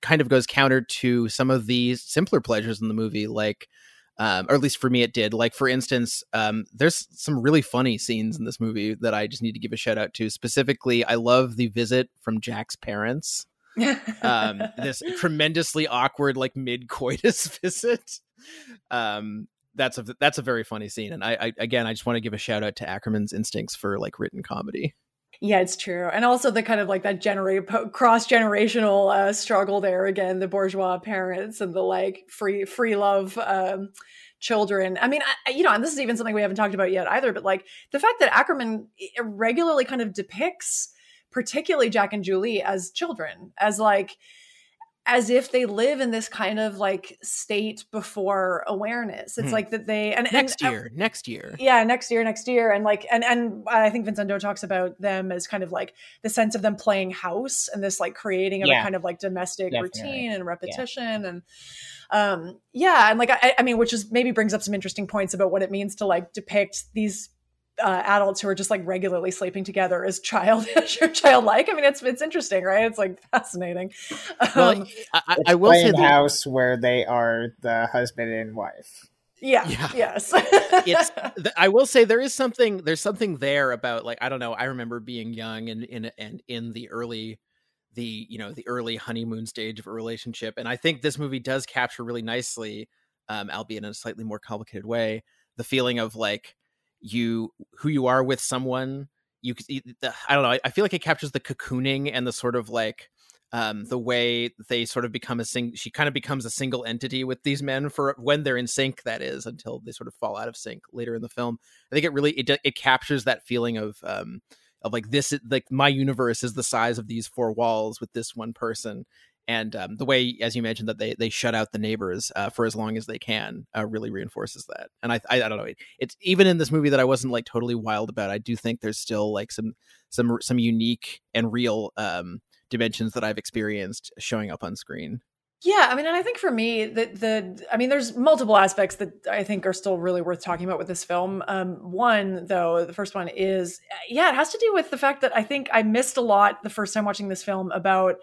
kind of goes counter to some of the simpler pleasures in the movie like um, or at least for me it did. Like for instance um, there's some really funny scenes in this movie that i just need to give a shout out to. Specifically i love the visit from jack's parents. Um, this tremendously awkward like mid coitus visit. Um, that's a that's a very funny scene and I, I again i just want to give a shout out to akerman's instincts for like written comedy yeah, it's true. And also the kind of like that generate cross generational uh, struggle there again, the bourgeois parents and the like free free love um, children. I mean, I, you know, and this is even something we haven't talked about yet either. But like the fact that Akerman regularly kind of depicts, particularly Jack and Julie, as children, as like as if they live in this kind of like state before awareness. It's hmm. like that they and next and, year, uh, next year, yeah, next year, next year, and like and and I think Vincendeau talks about them as kind of like the sense of them playing house and this like creating of yeah. a kind of like domestic Definitely. routine and repetition yeah. and um yeah and like I, I mean which is maybe brings up some interesting points about what it means to like depict these uh, adults who are just like regularly sleeping together is childish or childlike. I mean, it's it's interesting, right? It's like fascinating. Well, um, I, I will say the house where they are the husband and wife. Yeah. yeah. Yes. it's. I will say there is something. There's something there about like I don't know. I remember being young and in and in the early, the you know the early honeymoon stage of a relationship, and I think this movie does capture really nicely, um, albeit in a slightly more complicated way, the feeling of like you who you are with someone you i don't know i feel like it captures the cocooning and the sort of like um, the way they sort of become a sing she kind of becomes a single entity with these men for when they're in sync that is until they sort of fall out of sync later in the film. I think it really it, it captures that feeling of um of like this like my universe is the size of these four walls with this one person and um, the way, as you mentioned, that they they shut out the neighbors uh, for as long as they can uh, really reinforces that. And I, I, I don't know, it, it's even in this movie that I wasn't like totally wild about. I do think there's still like some some some unique and real um, dimensions that I've experienced showing up on screen. Yeah, I mean, and I think for me, the the I mean, there's multiple aspects that I think are still really worth talking about with this film. Um, one, though, the first one is, yeah, it has to do with the fact that I think I missed a lot the first time watching this film about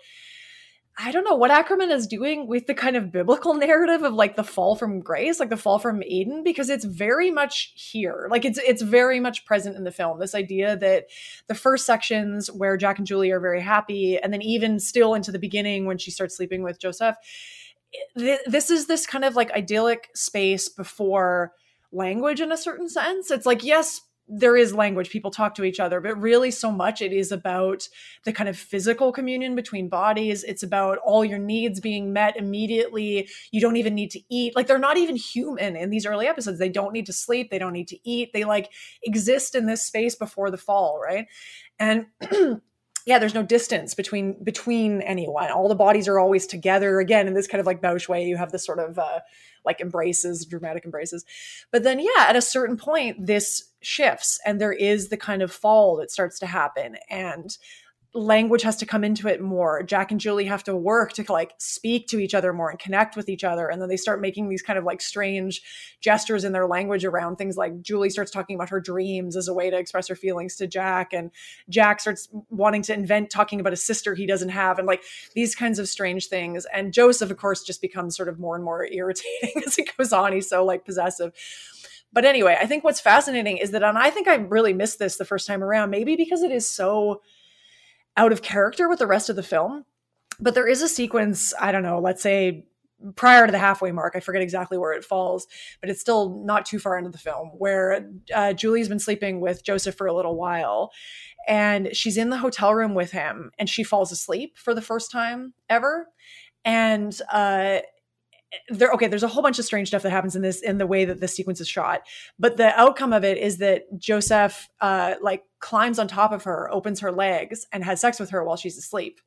I don't know what Akerman is doing with the kind of biblical narrative of like the fall from grace, like the fall from Eden, because it's very much here. Like it's it's very much present in the film. This idea that the first sections where Jack and Julie are very happy, and then even still into the beginning when she starts sleeping with Joseph, this is this kind of like idyllic space before language in a certain sense. It's like yes, there is language people talk to each other but really so much it is about the kind of physical communion between bodies. It's about all your needs being met immediately. You don't even need to eat. Like they're not even human in these early episodes. They don't need to sleep. They don't need to eat. They like exist in this space before the fall right? And yeah there's no distance between between anyone all the bodies are always together again in this kind of like bausch way you have this sort of uh like embraces, dramatic embraces. But then, yeah, at a certain point, this shifts and there is the kind of fall that starts to happen. And language has to come into it more. Jack and Julie have to work to like speak to each other more and connect with each other. And then they start making these kind of like strange gestures in their language around things like Julie starts talking about her dreams as a way to express her feelings to Jack. And Jack starts wanting to invent talking about a sister he doesn't have and like these kinds of strange things. And Joseph, of course, just becomes sort of more and more irritating as it goes on. He's so like possessive. But anyway, I think what's fascinating is that, and I think I really missed this the first time around, maybe because it is so out of character with the rest of the film. But there is a sequence, I don't know, let's say prior to the halfway mark. I forget exactly where it falls, but it's still not too far into the film where uh, Julie's been sleeping with Joseph for a little while. And she's in the hotel room with him and she falls asleep for the first time ever. And uh, there okay there's a whole bunch of strange stuff that happens in this in the way that the sequence is shot. But the outcome of it is that joseph uh like climbs on top of her opens her legs and has sex with her while she's asleep.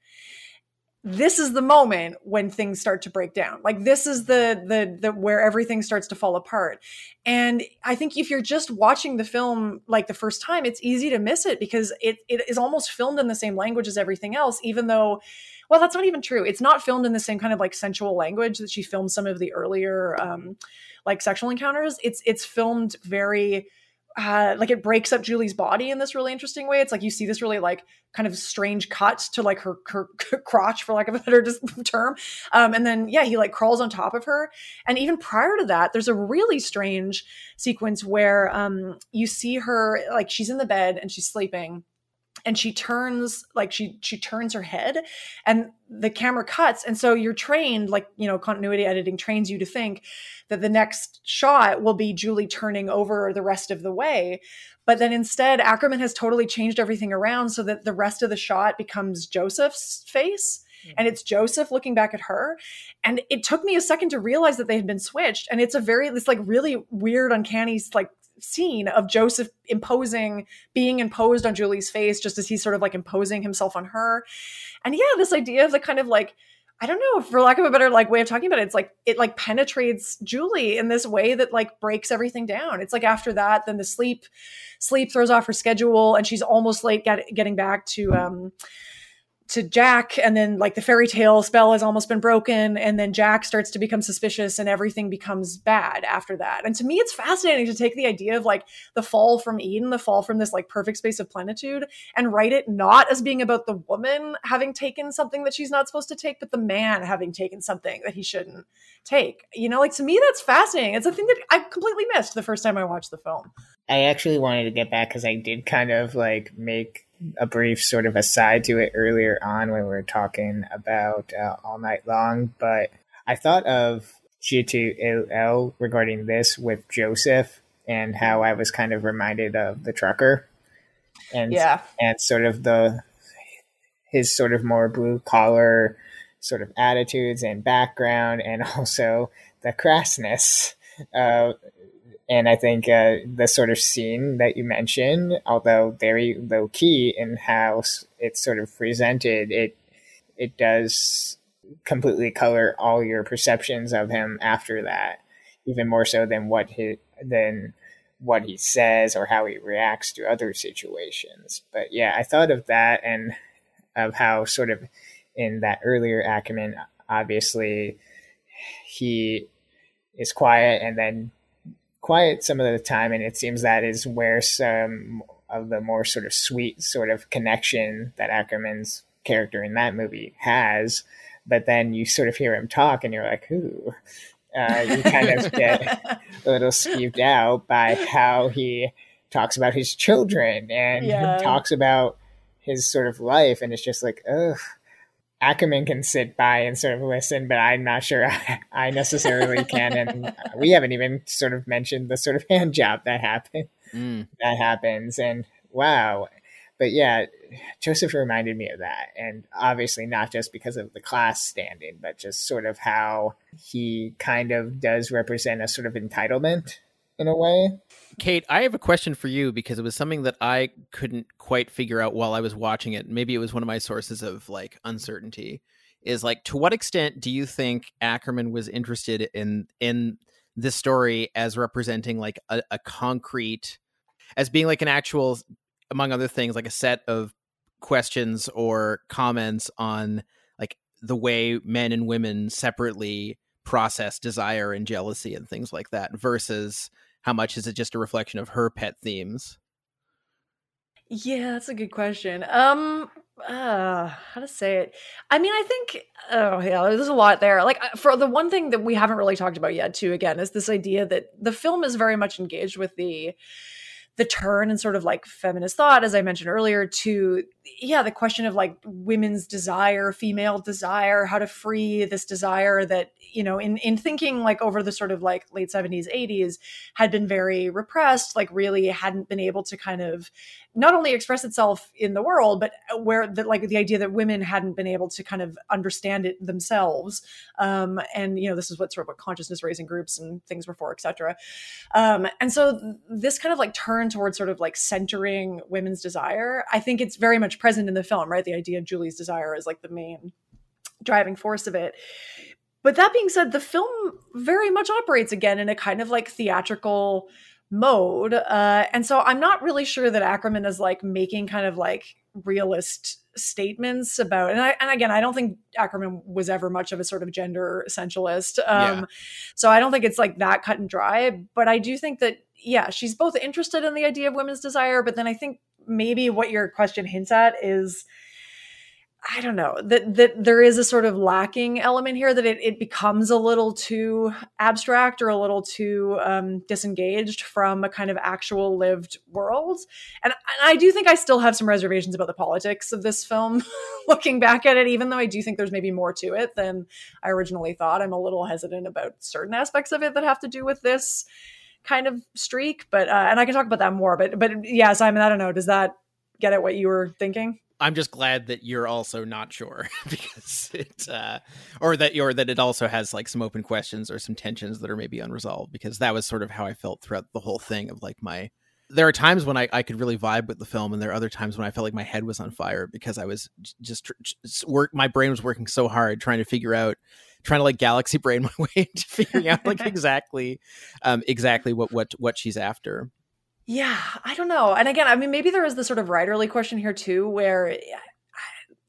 This is the moment when things start to break down. Like this is the the the where everything starts to fall apart. And i think if you're just watching the film like the first time it's easy to miss it because it it is almost filmed in the same language as everything else even though well that's not even true it's not filmed in the same kind of like sensual language that she filmed some of the earlier um like sexual encounters it's it's filmed very uh, like it breaks up Julie's body in this really interesting way. It's like you see this really like kind of strange cut to like her, her crotch, for lack of a better term. Um, and then yeah, he like crawls on top of her. And even prior to that, there's a really strange sequence where um, you see her like she's in the bed and she's sleeping and she turns like she she turns her head and the camera cuts and so you're trained like you know continuity editing trains you to think that the next shot will be Julie turning over the rest of the way but then instead Akerman has totally changed everything around so that the rest of the shot becomes Joseph's face mm. and it's Joseph looking back at her. And it took me a second to realize that they had been switched. And it's a very, it's like really weird, uncanny, like scene of Joseph imposing, being imposed on Julie's face, just as he's sort of like imposing himself on her. And yeah, this idea of the kind of like, I don't know, for lack of a better like way of talking about it, it's like it like penetrates Julie in this way that like breaks everything down. It's like after that, then the sleep sleep throws off her schedule and she's almost late get, getting back to um to Jack, and then like the fairy tale spell has almost been broken, and then Jack starts to become suspicious, and everything becomes bad after that. And to me, it's fascinating to take the idea of like the fall from Eden, the fall from this like perfect space of plenitude, and write it not as being about the woman having taken something that she's not supposed to take, but the man having taken something that he shouldn't take. You know, like to me, that's fascinating. It's a thing that I completely missed the first time I watched the film. I actually wanted to get back because I did kind of like make a brief sort of aside to it earlier on when we were talking about uh, All Night Long, but I thought of Je Tu Il Elle regarding this with Joseph and how I was kind of reminded of the trucker and yeah. and sort of the his sort of more blue collar sort of attitudes and background and also the crassness uh, and I think uh, the sort of scene that you mentioned, although very low key in how it's sort of presented, it it does completely color all your perceptions of him after that, even more so than what he than what he says or how he reacts to other situations. But yeah, I thought of that and of how sort of in that earlier Akerman, obviously he is quiet and then quiet some of the time, and it seems that is where some of the more sort of sweet sort of connection that Akerman's character in that movie has. But then you sort of hear him talk, and you're like, "Ooh." Uh, you kind of get a little skeeved out by how he talks about his children and yeah. talks about his sort of life, and it's just like, ugh. Akerman can sit by and sort of listen, but I'm not sure I, necessarily can. And we haven't even sort of mentioned the sort of hand job that happened. Mm. that happens. And wow. But yeah, Joseph reminded me of that. And obviously, not just because of the class standing, but just sort of how he kind of does represent a sort of entitlement in a way. Kate, I have a question for you because it was something that I couldn't quite figure out while I was watching it. Maybe it was one of my sources of like uncertainty. Is like to what extent do you think Akerman was interested in in this story as representing like a, a concrete as being like an actual among other things like a set of questions or comments on like the way men and women separately process desire and jealousy and things like that versus how much is it just a reflection of her pet themes Yeah, that's a good question. Um, uh, how to say it? I mean, I think, oh yeah, there's a lot there. Like uh, for the one thing that we haven't really talked about yet, too, again, is this idea that the film is very much engaged with the the turn and sort of like feminist thought, as I mentioned earlier, to yeah, the question of like women's desire, female desire, how to free this desire that, you know, in in thinking like over the sort of like late 70s, 80s had been very repressed, like really hadn't been able to kind of not only express itself in the world, but where the like the idea that women hadn't been able to kind of understand it themselves. Um, and you know, this is what sort of what consciousness raising groups and things were for, etc. Um, and so this kind of like turn towards sort of like centering women's desire, I think it's very much present in the film, right? The idea of Julie's desire is like the main driving force of it. But that being said, the film very much operates again in a kind of like theatrical mode. Uh, and so I'm not really sure that Akerman is like making kind of like realist statements about and I and again I don't think Akerman was ever much of a sort of gender essentialist. Um Yeah. so I don't think it's like that cut and dry, but I do think that yeah, she's both interested in the idea of women's desire, but then I think maybe what your question hints at is I don't know that that there is a sort of lacking element here that it, it becomes a little too abstract or a little too um, disengaged from a kind of actual lived world. And, I do think I still have some reservations about the politics of this film. Looking back at it, even though I do think there's maybe more to it than I originally thought, I'm a little hesitant about certain aspects of it that have to do with this kind of streak. But uh, and I can talk about that more. But but yeah, Simon, I don't know. Does that get at what you were thinking? I'm just glad that you're also not sure because it, uh, or that or that it also has like some open questions or some tensions that are maybe unresolved. Because that was sort of how I felt throughout the whole thing. Of like my, there are times when I, I could really vibe with the film, and there are other times when I felt like my head was on fire because I was just, just work. My brain was working so hard trying to figure out, trying to like galaxy brain my way into figuring out like exactly, um, exactly what what what she's after. Yeah, I don't know. And again, I mean, maybe there is the sort of writerly question here too, where eh,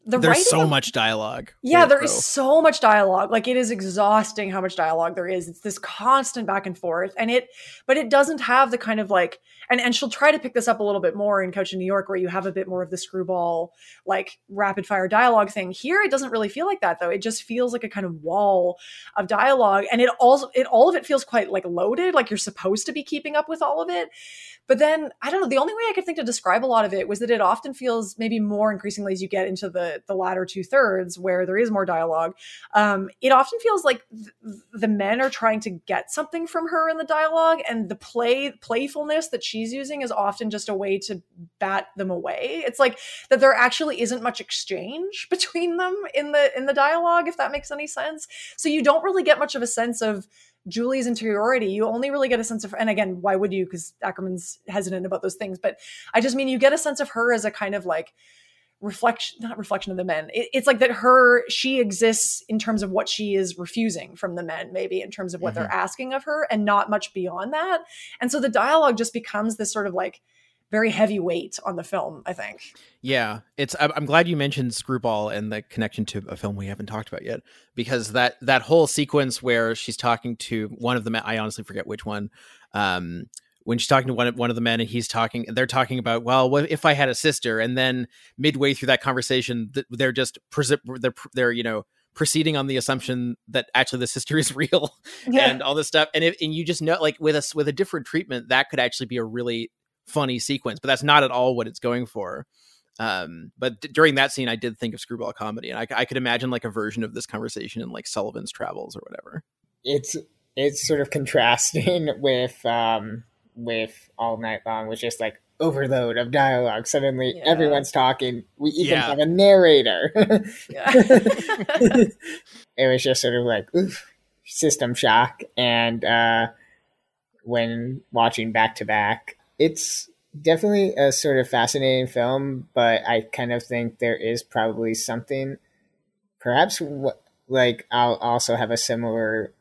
the There's so of- much dialogue. Yeah, there is so much dialogue. Like it is exhausting how much dialogue there is. It's this constant back and forth, and it, but it doesn't have the kind of like, and and she'll try to pick this up a little bit more in Couch in New York, where you have a bit more of the screwball, like rapid fire dialogue thing. Here, it doesn't really feel like that though. It just feels like a kind of wall of dialogue, and it also, it all of it feels quite like loaded. Like you're supposed to be keeping up with all of it, but then I don't know. The only way I could think to describe a lot of it was that it often feels maybe more increasingly as you get into the the latter two thirds where there is more dialogue. Um, it often feels like th- the men are trying to get something from her in the dialogue, and the play playfulness that she's using is often just a way to bat them away. It's like that there actually isn't much exchange between them in the in the dialogue, if that makes any sense. So you don't really get much of a sense of Julie's interiority, you only really get a sense of, and again, why would you? Because Akerman's hesitant about those things. But I just mean you get a sense of her as a kind of like reflection, not reflection of the men. It, it's like that her, she exists in terms of what she is refusing from the men, maybe in terms of what they're mm-hmm. asking of her, and not much beyond that. And so the dialogue just becomes this sort of like very heavy weight on the film, I think. Yeah, it's. I'm glad you mentioned Screwball and the connection to a film we haven't talked about yet, because that that whole sequence where she's talking to one of the men, I honestly forget which one. Um, when she's talking to one of one of the men, and he's talking, they're talking about, well, what if I had a sister? And then midway through that conversation, they're just presi- they're they're you know proceeding on the assumption that actually the sister is real and all this stuff, and if, and you just know, like with us with a different treatment, that could actually be a really funny sequence, but that's not at all what it's going for. Um, but d- during that scene, I did think of screwball comedy, and I, I could imagine like a version of this conversation in like Sullivan's Travels or whatever. it's it's sort of contrasting with um with All Night Long was just like overload of dialogue. Suddenly Yeah. everyone's talking. We even Yeah. have a narrator. It was just sort of like oof, system shock and uh when watching back to back it's definitely a sort of fascinating film but i kind of think there is probably something perhaps what like i'll also have a similar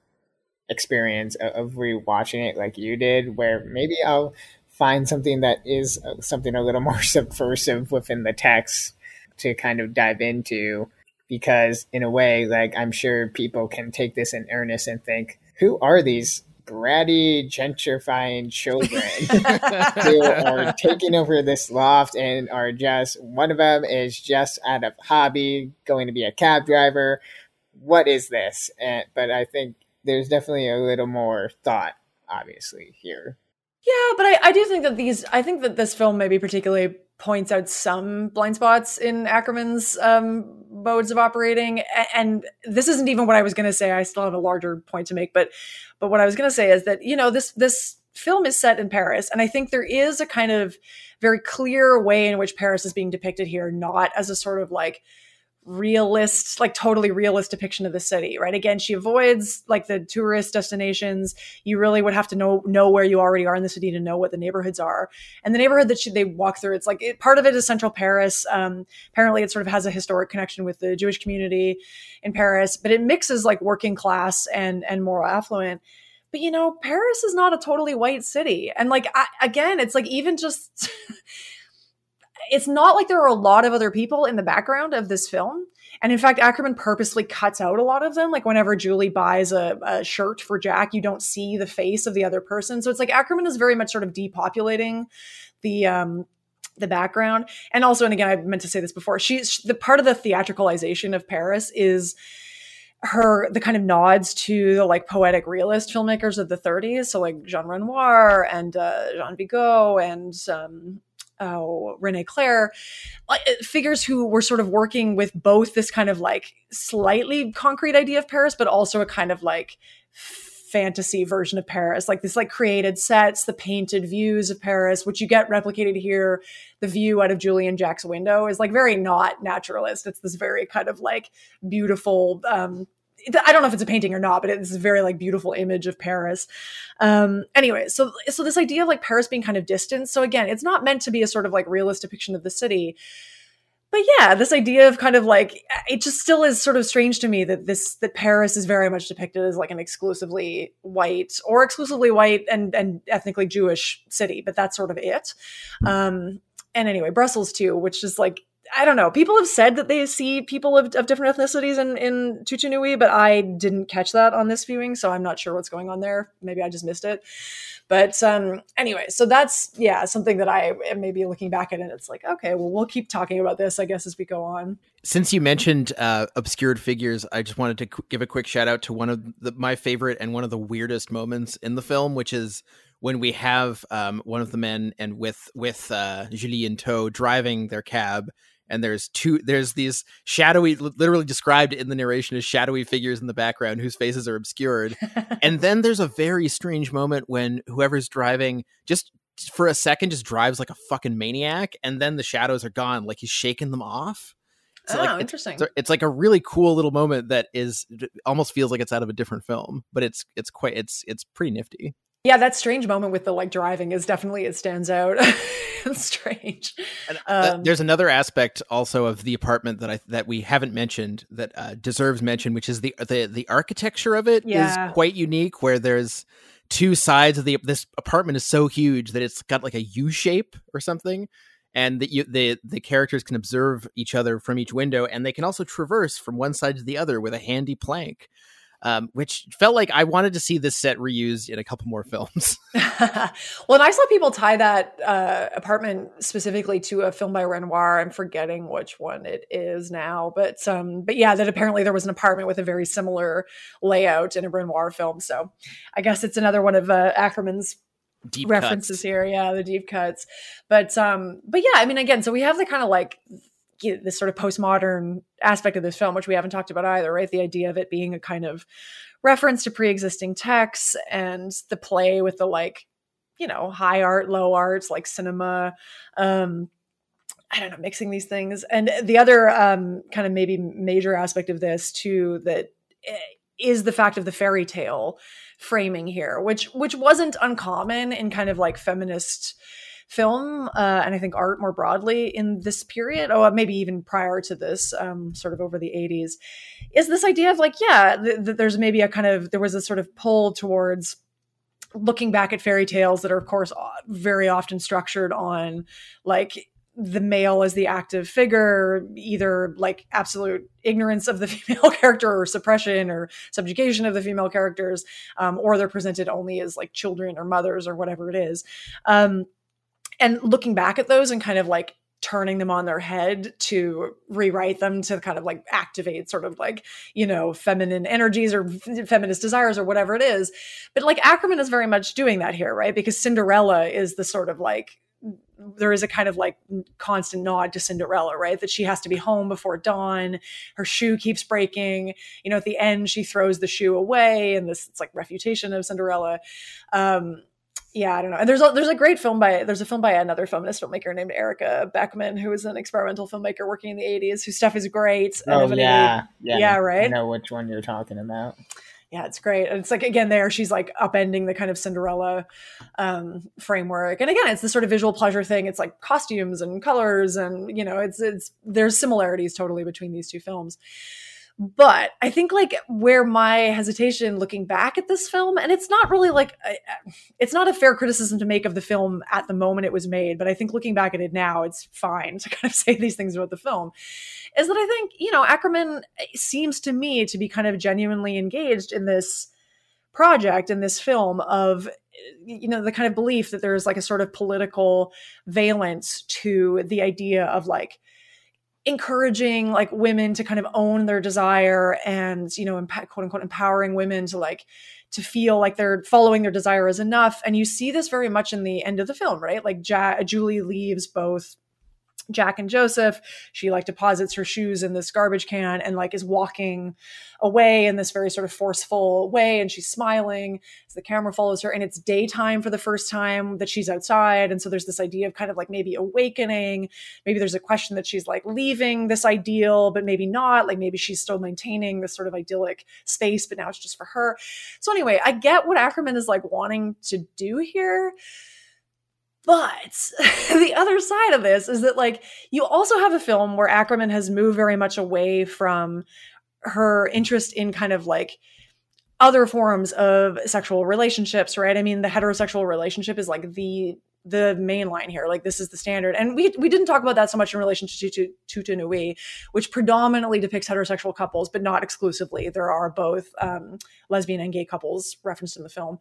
experience of, of rewatching it like you did where maybe i'll find something that is uh, something a little more subversive within the text to kind of dive into. Because in a way like i'm sure people can take this in earnest and think who are these bratty gentrifying children who are taking over this loft and are just one of them is just out of hobby going to be a cab driver. What is this? And, but i think there's definitely a little more thought obviously here. Yeah, but I, I do think that these, I think that this film maybe particularly points out some blind spots in Akerman's um, modes of operating. And this isn't even what I was going to say. I still have a larger point to make, but but what I was going to say is that you know this this film is set in Paris, and I think there is a kind of very clear way in which Paris is being depicted here, not as a sort of like realist like totally realist depiction of the city right? Again she avoids like the tourist destinations. You really would have to know know where you already are in the city to know what the neighborhoods are. And the neighborhood that she, they walk through it's like it, part of it is central paris. Um, apparently it sort of has a historic connection with the jewish community in paris but it mixes like working class and and more affluent. But you know paris is not a totally white city. And like I, again it's like even just it's not like there are a lot of other people in the background of this film. And in fact akerman purposely cuts out a lot of them. Like whenever julie buys a, a shirt for jack you don't see the face of the other person. So it's like akerman is very much sort of depopulating the um the background. And also and again i meant to say this before she's the part of the theatricalization of paris is her the kind of nods to the like poetic realist filmmakers of the 30s so like jean renoir and uh, jean vigo and um oh, Rene Clair, uh, figures who were sort of working with both this kind of like slightly concrete idea of Paris, but also a kind of like fantasy version of Paris, like this like created sets, the painted views of Paris, which you get replicated here. The view out of Julian Jack's window is like very not naturalist. It's this very kind of like beautiful um I don't know if it's a painting or not, but it's a very like beautiful image of Paris. Um, anyway, so so this idea of like Paris being kind of distant. So again, it's not meant to be a sort of like realist depiction of the city. But yeah, this idea of kind of like it just still is sort of strange to me that this that Paris is very much depicted as like an exclusively white or exclusively white and and ethnically Jewish city, but that's sort of it. Um, and anyway, Brussels too, which is like I don't know. People have said that they see people of, of different ethnicities in, in Toute une nuit, but I didn't catch that on this viewing, so I'm not sure what's going on there. Maybe I just missed it. But um, anyway, so that's yeah something that I am maybe looking back at, and it's like okay, well we'll keep talking about this, I guess, as we go on. Since you mentioned uh, obscured figures, I just wanted to qu- give a quick shout out to one of the, my favorite and one of the weirdest moments in the film, which is when we have um, one of the men and with with uh, Julie in tow driving their cab, and there's two there's these shadowy, literally described in the narration as shadowy figures in the background whose faces are obscured, and then there's a very strange moment when whoever's driving just for a second just drives like a fucking maniac, and then the shadows are gone, like he's shaking them off. So oh, like interesting. so it's like a really cool little moment that is almost feels like it's out of a different film, but it's it's quite it's it's pretty nifty. Yeah, that strange moment with the like driving is definitely it stands out. it's strange. And, uh, Um, there's another aspect also of the apartment that I that we haven't mentioned that uh, deserves mention, which is the the the architecture of it is Yeah. quite unique. Where there's two sides of the this apartment is so huge that it's got like a U shape or something, and that you the the characters can observe each other from each window, and they can also traverse from one side to the other with a handy plank. Um, which felt like I wanted to see this set reused in a couple more films. well, and I saw people tie that uh, apartment specifically to a film by Renoir. I'm forgetting which one it is now, but um, but yeah, that apparently there was an apartment with a very similar layout in a Renoir film. So I guess it's another one of uh, Akerman's Deep references cuts. here. Yeah, the deep cuts. But um, but yeah, I mean, again, so we have the kind of like this sort of postmodern aspect of this film, which we haven't talked about either, right? The idea of it being a kind of reference to pre-existing texts and the play with the like you know, high art, low arts, like cinema. Um, I don't know, mixing these things. And the other um, kind of maybe major aspect of this too that eh, the fact of the fairy tale framing here, which which wasn't uncommon in kind of like feminist film uh, and I think art more broadly in this period, or maybe even prior to this, um, sort of over the 80s, is this idea of like, yeah, th- th- there's maybe a kind of, there was a sort of pull towards looking back at fairy tales that are, of course, very often structured on like the male as the active figure, either like absolute ignorance of the female character or suppression or subjugation of the female characters, um, or they're presented only as like children or mothers or whatever it is. Um, and looking back at those and kind of like turning them on their head to rewrite them to kind of like activate sort of like you know feminine energies or feminist desires or whatever it is but like akerman is very much doing that here right because cinderella is the sort of like there is a kind of like constant nod to Cinderella, right? That she has to be home before dawn. Her shoe keeps breaking. You know, at the end, she throws the shoe away, and this it's like refutation of Cinderella. Um, yeah, I don't know. And there's a, there's a great film by there's a film by another feminist filmmaker named Erica Beckman, who is an experimental filmmaker working in the 80s, whose stuff is great. Oh yeah, yeah, yeah, right. I know which one you're talking about. Yeah, it's great. And it's like again, there she's like upending the kind of Cinderella um, framework, and again, it's the sort of visual pleasure thing. It's like costumes and colors, and you know, it's it's there's similarities totally between these two films. But I think like where my hesitation looking back at this film, and it's not really like, it's not a fair criticism to make of the film at the moment it was made, but I think looking back at it now, it's fine to kind of say these things about the film, is that I think, you know, Akerman eh, seems to me to be kind of genuinely engaged in this project, in this film of you know the kind of belief that there's like a sort of political valence to the idea of like encouraging like women to kind of own their desire and you know quote unquote empowering women to like to feel like they're following their desire is enough. And you see this very much in the end of the film right? Like ja- julie leaves both Jack and Joseph. She like deposits her shoes in this garbage can and like is walking away in this very sort of forceful way. And she's smiling as the camera follows her. And it's daytime for the first time that she's outside. And so there's this idea of kind of like maybe awakening. Maybe there's a question that she's like leaving this ideal, but maybe not. Like maybe she's still maintaining this sort of idyllic space, but now it's just for her. So anyway, I get what Akerman is like wanting to do here but the other side of this is that, like, you also have a film where Akerman has moved very much away from her interest in kind of like other forms of sexual relationships, right? I mean, the heterosexual relationship is like the the main line here. Like this is the standard. And we we didn't talk about that so much in relation to to which predominantly depicts heterosexual couples, but not exclusively. There are both um, lesbian and gay couples referenced in the film.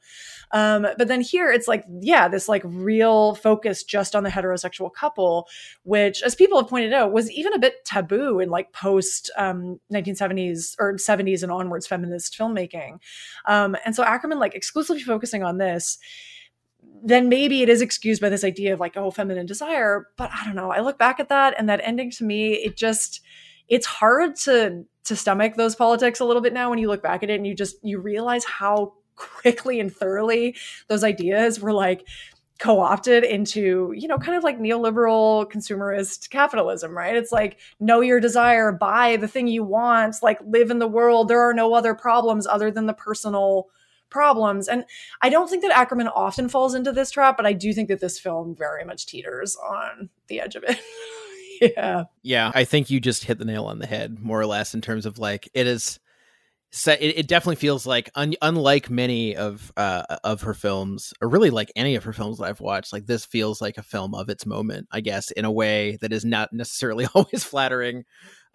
Um, but then here it's like, yeah, this like real focus just on the heterosexual couple, which, as people have pointed out, was even a bit taboo in like post um, 1970s or 70s and onwards feminist filmmaking. Um, and so Akerman like exclusively focusing on this then maybe it is excused by this idea of like oh feminine desire but i don't know. I look back at that and that ending to me it just it's hard to to stomach those politics a little bit now when you look back at it and you just you realize how quickly and thoroughly those ideas were like co-opted into you know kind of like neoliberal consumerist capitalism right? It's like know your desire buy the thing you want like live in the world. There are no other problems other than the personal problems. And I don't think that Akerman often falls into this trap, but I do think that this film very much teeters on the edge of it. yeah. Yeah. I think you just hit the nail on the head, more or less, in terms of like it is set it, it definitely feels like un, unlike many of uh of her films or really like any of her films that i've watched like this feels like a film of its moment i guess in a way that is not necessarily always flattering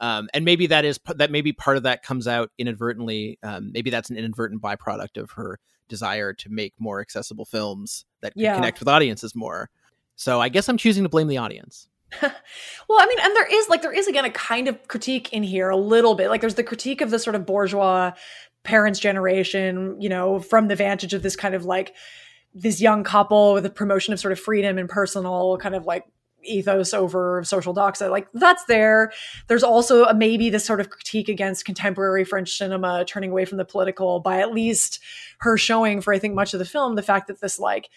um, and maybe that is that maybe part of that comes out inadvertently. Um, maybe that's an inadvertent byproduct of her desire to make more accessible films that yeah. connect with audiences more. So I guess I'm choosing to blame the audience. well, I mean, and there is like there is again a kind of critique in here a little bit. Like there's the critique of the sort of bourgeois parents' generation, you know, from the vantage of this kind of like this young couple with a promotion of sort of freedom and personal kind of like ethos over social doxa like that's there there's also a, maybe this sort of critique against contemporary french cinema turning away from the political by at least her showing for i think much of the film the fact that this like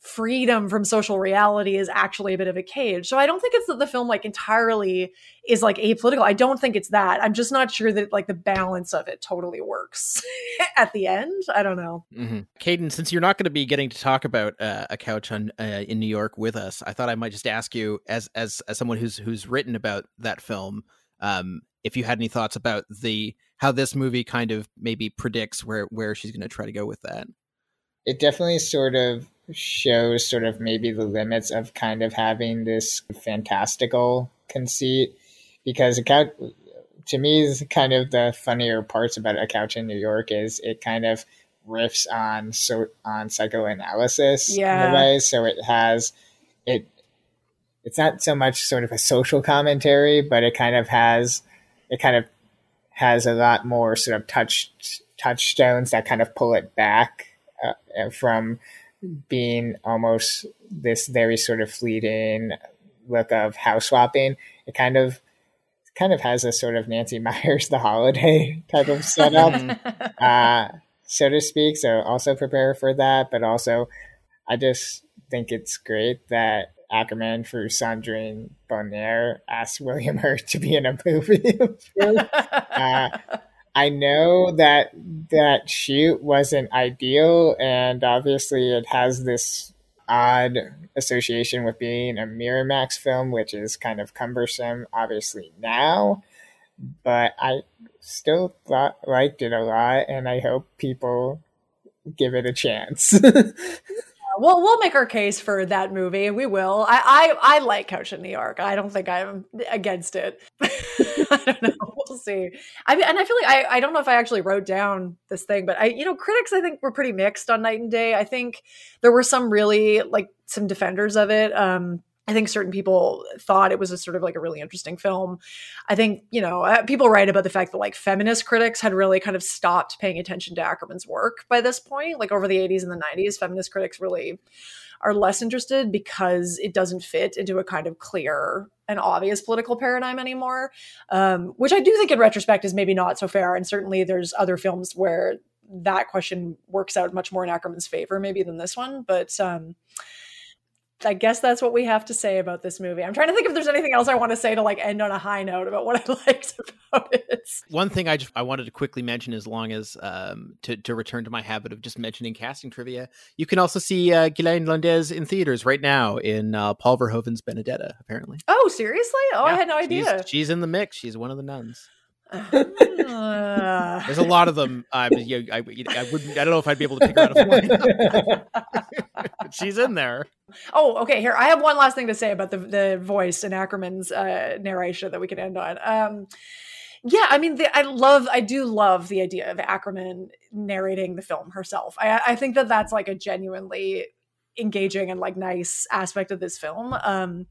freedom from social reality is actually a bit of a cage. So I don't think it's that the film like entirely is like apolitical. I don't think it's that. I'm just not sure that like the balance of it totally works at the end. I don't know. Mm-hmm. Caden, since you're not going to be getting to talk about uh, a couch on uh, in New York with us, I thought I might just ask you as as as someone who's who's written about that film, um, if you had any thoughts about the how this movie kind of maybe predicts where where she's going to try to go with that. It definitely sort of shows sort of maybe the limits of kind of having this fantastical conceit because a couch to me is kind of the funnier parts about a couch in New York is it kind of riffs on so on psychoanalysis yeah. in a way. So it has it it's not so much sort of a social commentary, but it kind of has it kind of has a lot more sort of touch touchstones that kind of pull it back uh, from being almost this very sort of fleeting look of house swapping. It kind of kind of has a sort of Nancy Meyers the holiday type of setup, uh, so to speak. So also prepare for that, but also I just think it's great that Akerman for Sandrine Bonnaire asked William Hurt to be in a movie. uh, I know that that shoot wasn't ideal, and obviously it has this odd association with being a Miramax film, which is kind of cumbersome, obviously now. But I still thought liked it a lot, and I hope people give it a chance. we'll we'll make our case for that movie, we will. I I, I like Couch in New York. I don't think I'm against it. I don't know. We'll see. I mean, and I feel like I I don't know if I actually wrote down this thing, but I you know critics I think were pretty mixed on Night and Day. I think there were some really like some defenders of it. Um, I think certain people thought it was a sort of like a really interesting film. I think, you know, uh, people write about the fact that like feminist critics had really kind of stopped paying attention to Akerman's work by this point. Like over the 80s and the 90s, feminist critics really are less interested because it doesn't fit into a kind of clear and obvious political paradigm anymore, um, which I do think in retrospect is maybe not so fair. And certainly there's other films where that question works out much more in Akerman's favor, maybe than this one. But, um, I guess that's what we have to say about this movie. I'm trying to think if there's anything else I want to say to like end on a high note about what I liked about it. One thing I just I wanted to quickly mention, as long as um, to to return to my habit of just mentioning casting trivia, you can also see uh, Guilaine Londez in theaters right now in uh, Paul Verhoeven's Benedetta. Apparently. Oh, seriously? Oh, yeah, I had no idea. She's, she's in the mix. She's one of the nuns. Uh, There's a lot of them. Um, you know, I, I wouldn't. I don't know if I'd be able to pick her out of one. She's in there. Oh, okay. Here, I have one last thing to say about the the voice in Akerman's uh, narration that we can end on. Um, yeah, I mean, the, I love, I do love the idea of Akerman narrating the film herself. I, I think that that's like a genuinely engaging and like nice aspect of this film. Um,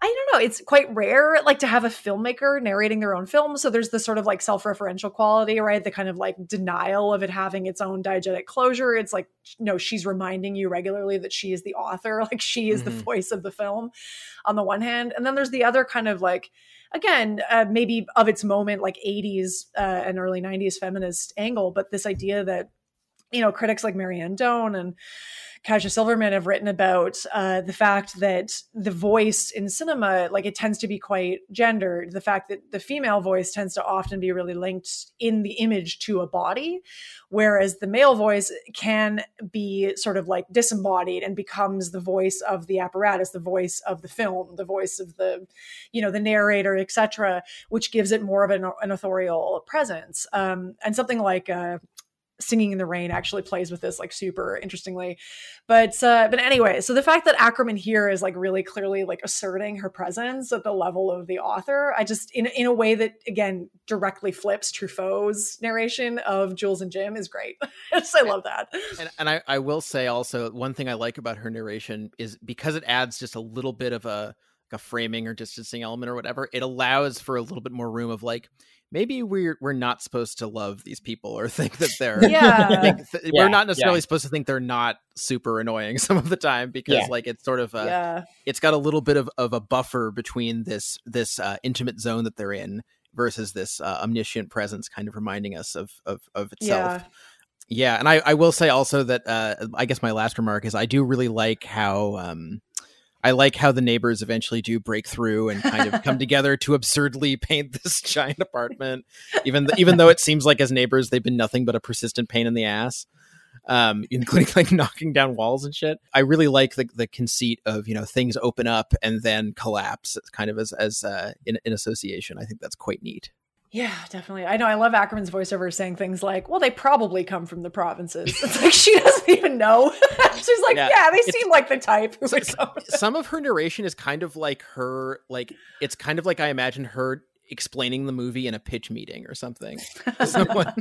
I don't know. It's quite rare, like to have a filmmaker narrating their own film. So there's this sort of like self-referential quality, right? The kind of like denial of it having its own diegetic closure. It's like, you know, she's reminding you regularly that she is the author, like she is mm-hmm. the voice of the film on the one hand. And then there's the other kind of like, again, uh, maybe of its moment, like 80s uh, and early 90s feminist angle, but this idea that, you know, critics like Mary Ann Doane and Kaja Silverman have written about uh, the fact that the voice in cinema, like it tends to be quite gendered. The fact that the female voice tends to often be really linked in the image to a body, whereas the male voice can be sort of like disembodied and becomes the voice of the apparatus, the voice of the film, the voice of the, you know, the narrator, etc., which gives it more of an, an authorial presence. Um, and something like uh, singing in the rain actually plays with this like super interestingly. But uh but anyway so the fact that Akerman here is like really clearly like asserting her presence at the level of the author i just in, in a way that again directly flips truffaut's narration of jules and jim is great. Just, i love that. and, and I, I will say also one thing i like about her narration is because it adds just a little bit of a a framing or distancing element or whatever it allows for a little bit more room of like maybe we're we're not supposed to love these people or think that they're yeah. Think th- yeah we're not necessarily yeah. supposed to think they're not super annoying some of the time because yeah. like it's sort of a yeah. it's got a little bit of, of a buffer between this this uh, intimate zone that they're in versus this uh, omniscient presence kind of reminding us of of, of itself Yeah, and I, I will say also that uh, I guess my last remark is I do really like how um, I like how the neighbors eventually do break through and kind of come together to absurdly paint this giant apartment, even th- even though it seems like as neighbors they've been nothing but a persistent pain in the ass, um, including like knocking down walls and shit. I really like the the conceit of you know things open up and then collapse, kind of as as uh, in, in association. I think that's quite neat. Yeah, definitely. I know. I love Akerman's voiceover saying things like, "Well, they probably come from the provinces." It's like she doesn't even know. She's like, "Yeah, yeah they seem like the type." Like, some of her narration is kind of like her, like it's kind of like I imagine her explaining the movie in a pitch meeting or something. Someone,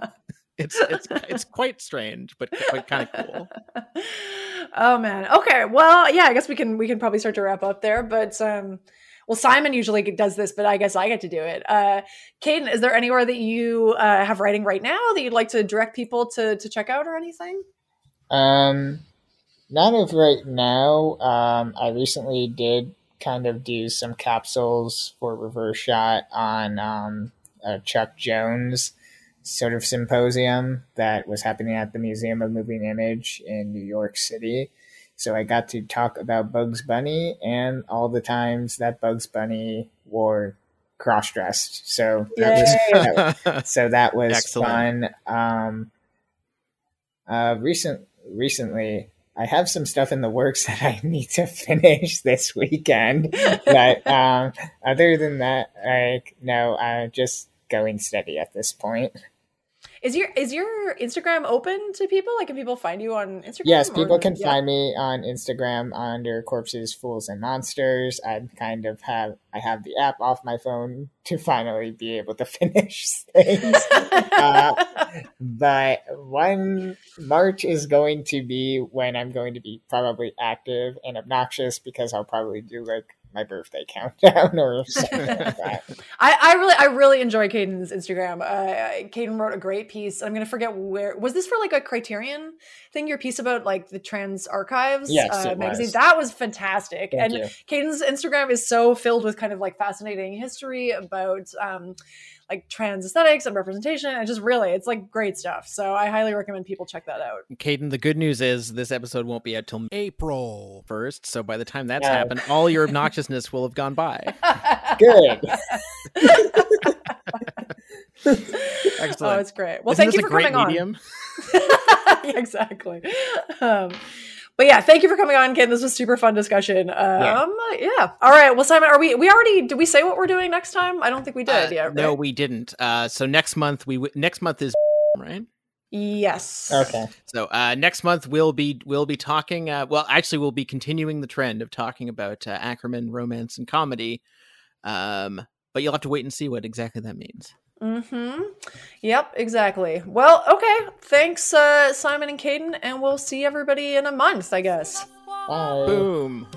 it's it's it's quite strange, but, but kind of cool. Oh man. Okay. Well, yeah. I guess we can we can probably start to wrap up there, but um well, Simon usually does this, but I guess I get to do it. Uh, Caden, is there anywhere that you uh, have writing right now that you'd like to direct people to to check out or anything? Um, not of right now. Um, I recently did kind of do some capsules for reverse shot on um, Chuck Jones sort of symposium that was happening at the Museum of Moving Image in New York City. So I got to talk about Bugs Bunny and all the times that Bugs Bunny wore cross dressed. So that was, so that was Excellent. fun. Um, uh, recent recently, I have some stuff in the works that I need to finish this weekend. but um, other than that, like no, I'm just going steady at this point. Is your is your Instagram open to people? Like, can people find you on Instagram? Yes, people or, can yeah. find me on Instagram under Corpses, Fools, and Monsters. I kind of have I have the app off my phone to finally be able to finish things. uh, but one March is going to be when I'm going to be probably active and obnoxious because I'll probably do like my birthday countdown or something like that. I, I really I really enjoy Caden's Instagram. Uh, Caden wrote a great piece. I'm gonna forget where was this for like a Criterion thing. Your piece about like the trans archives yes, uh, magazine was. that was fantastic. Thank and you. Caden's Instagram is so filled with kind of like fascinating history about. Um, like trans aesthetics and representation and just really it's like great stuff so i highly recommend people check that out Caden, the good news is this episode won't be out till april 1st so by the time that's yeah. happened all your obnoxiousness will have gone by good Excellent. Oh, it's great. Well, Isn't thank you for coming medium? on. exactly. Um, but yeah, thank you for coming on, Ken. This was super fun discussion. Um, yeah. yeah. All right. Well, Simon, are we? We already did we say what we're doing next time? I don't think we did. Uh, yeah. Right? No, we didn't. Uh, so next month we next month is right. Yes. Okay. So uh, next month we'll be we'll be talking. Uh, well, actually, we'll be continuing the trend of talking about uh, Akerman romance and comedy. Um, but you'll have to wait and see what exactly that means. Mm-hmm. Yep, exactly. Well, okay. Thanks, uh, Simon and Caden, and we'll see everybody in a month, I guess. Bye. Boom.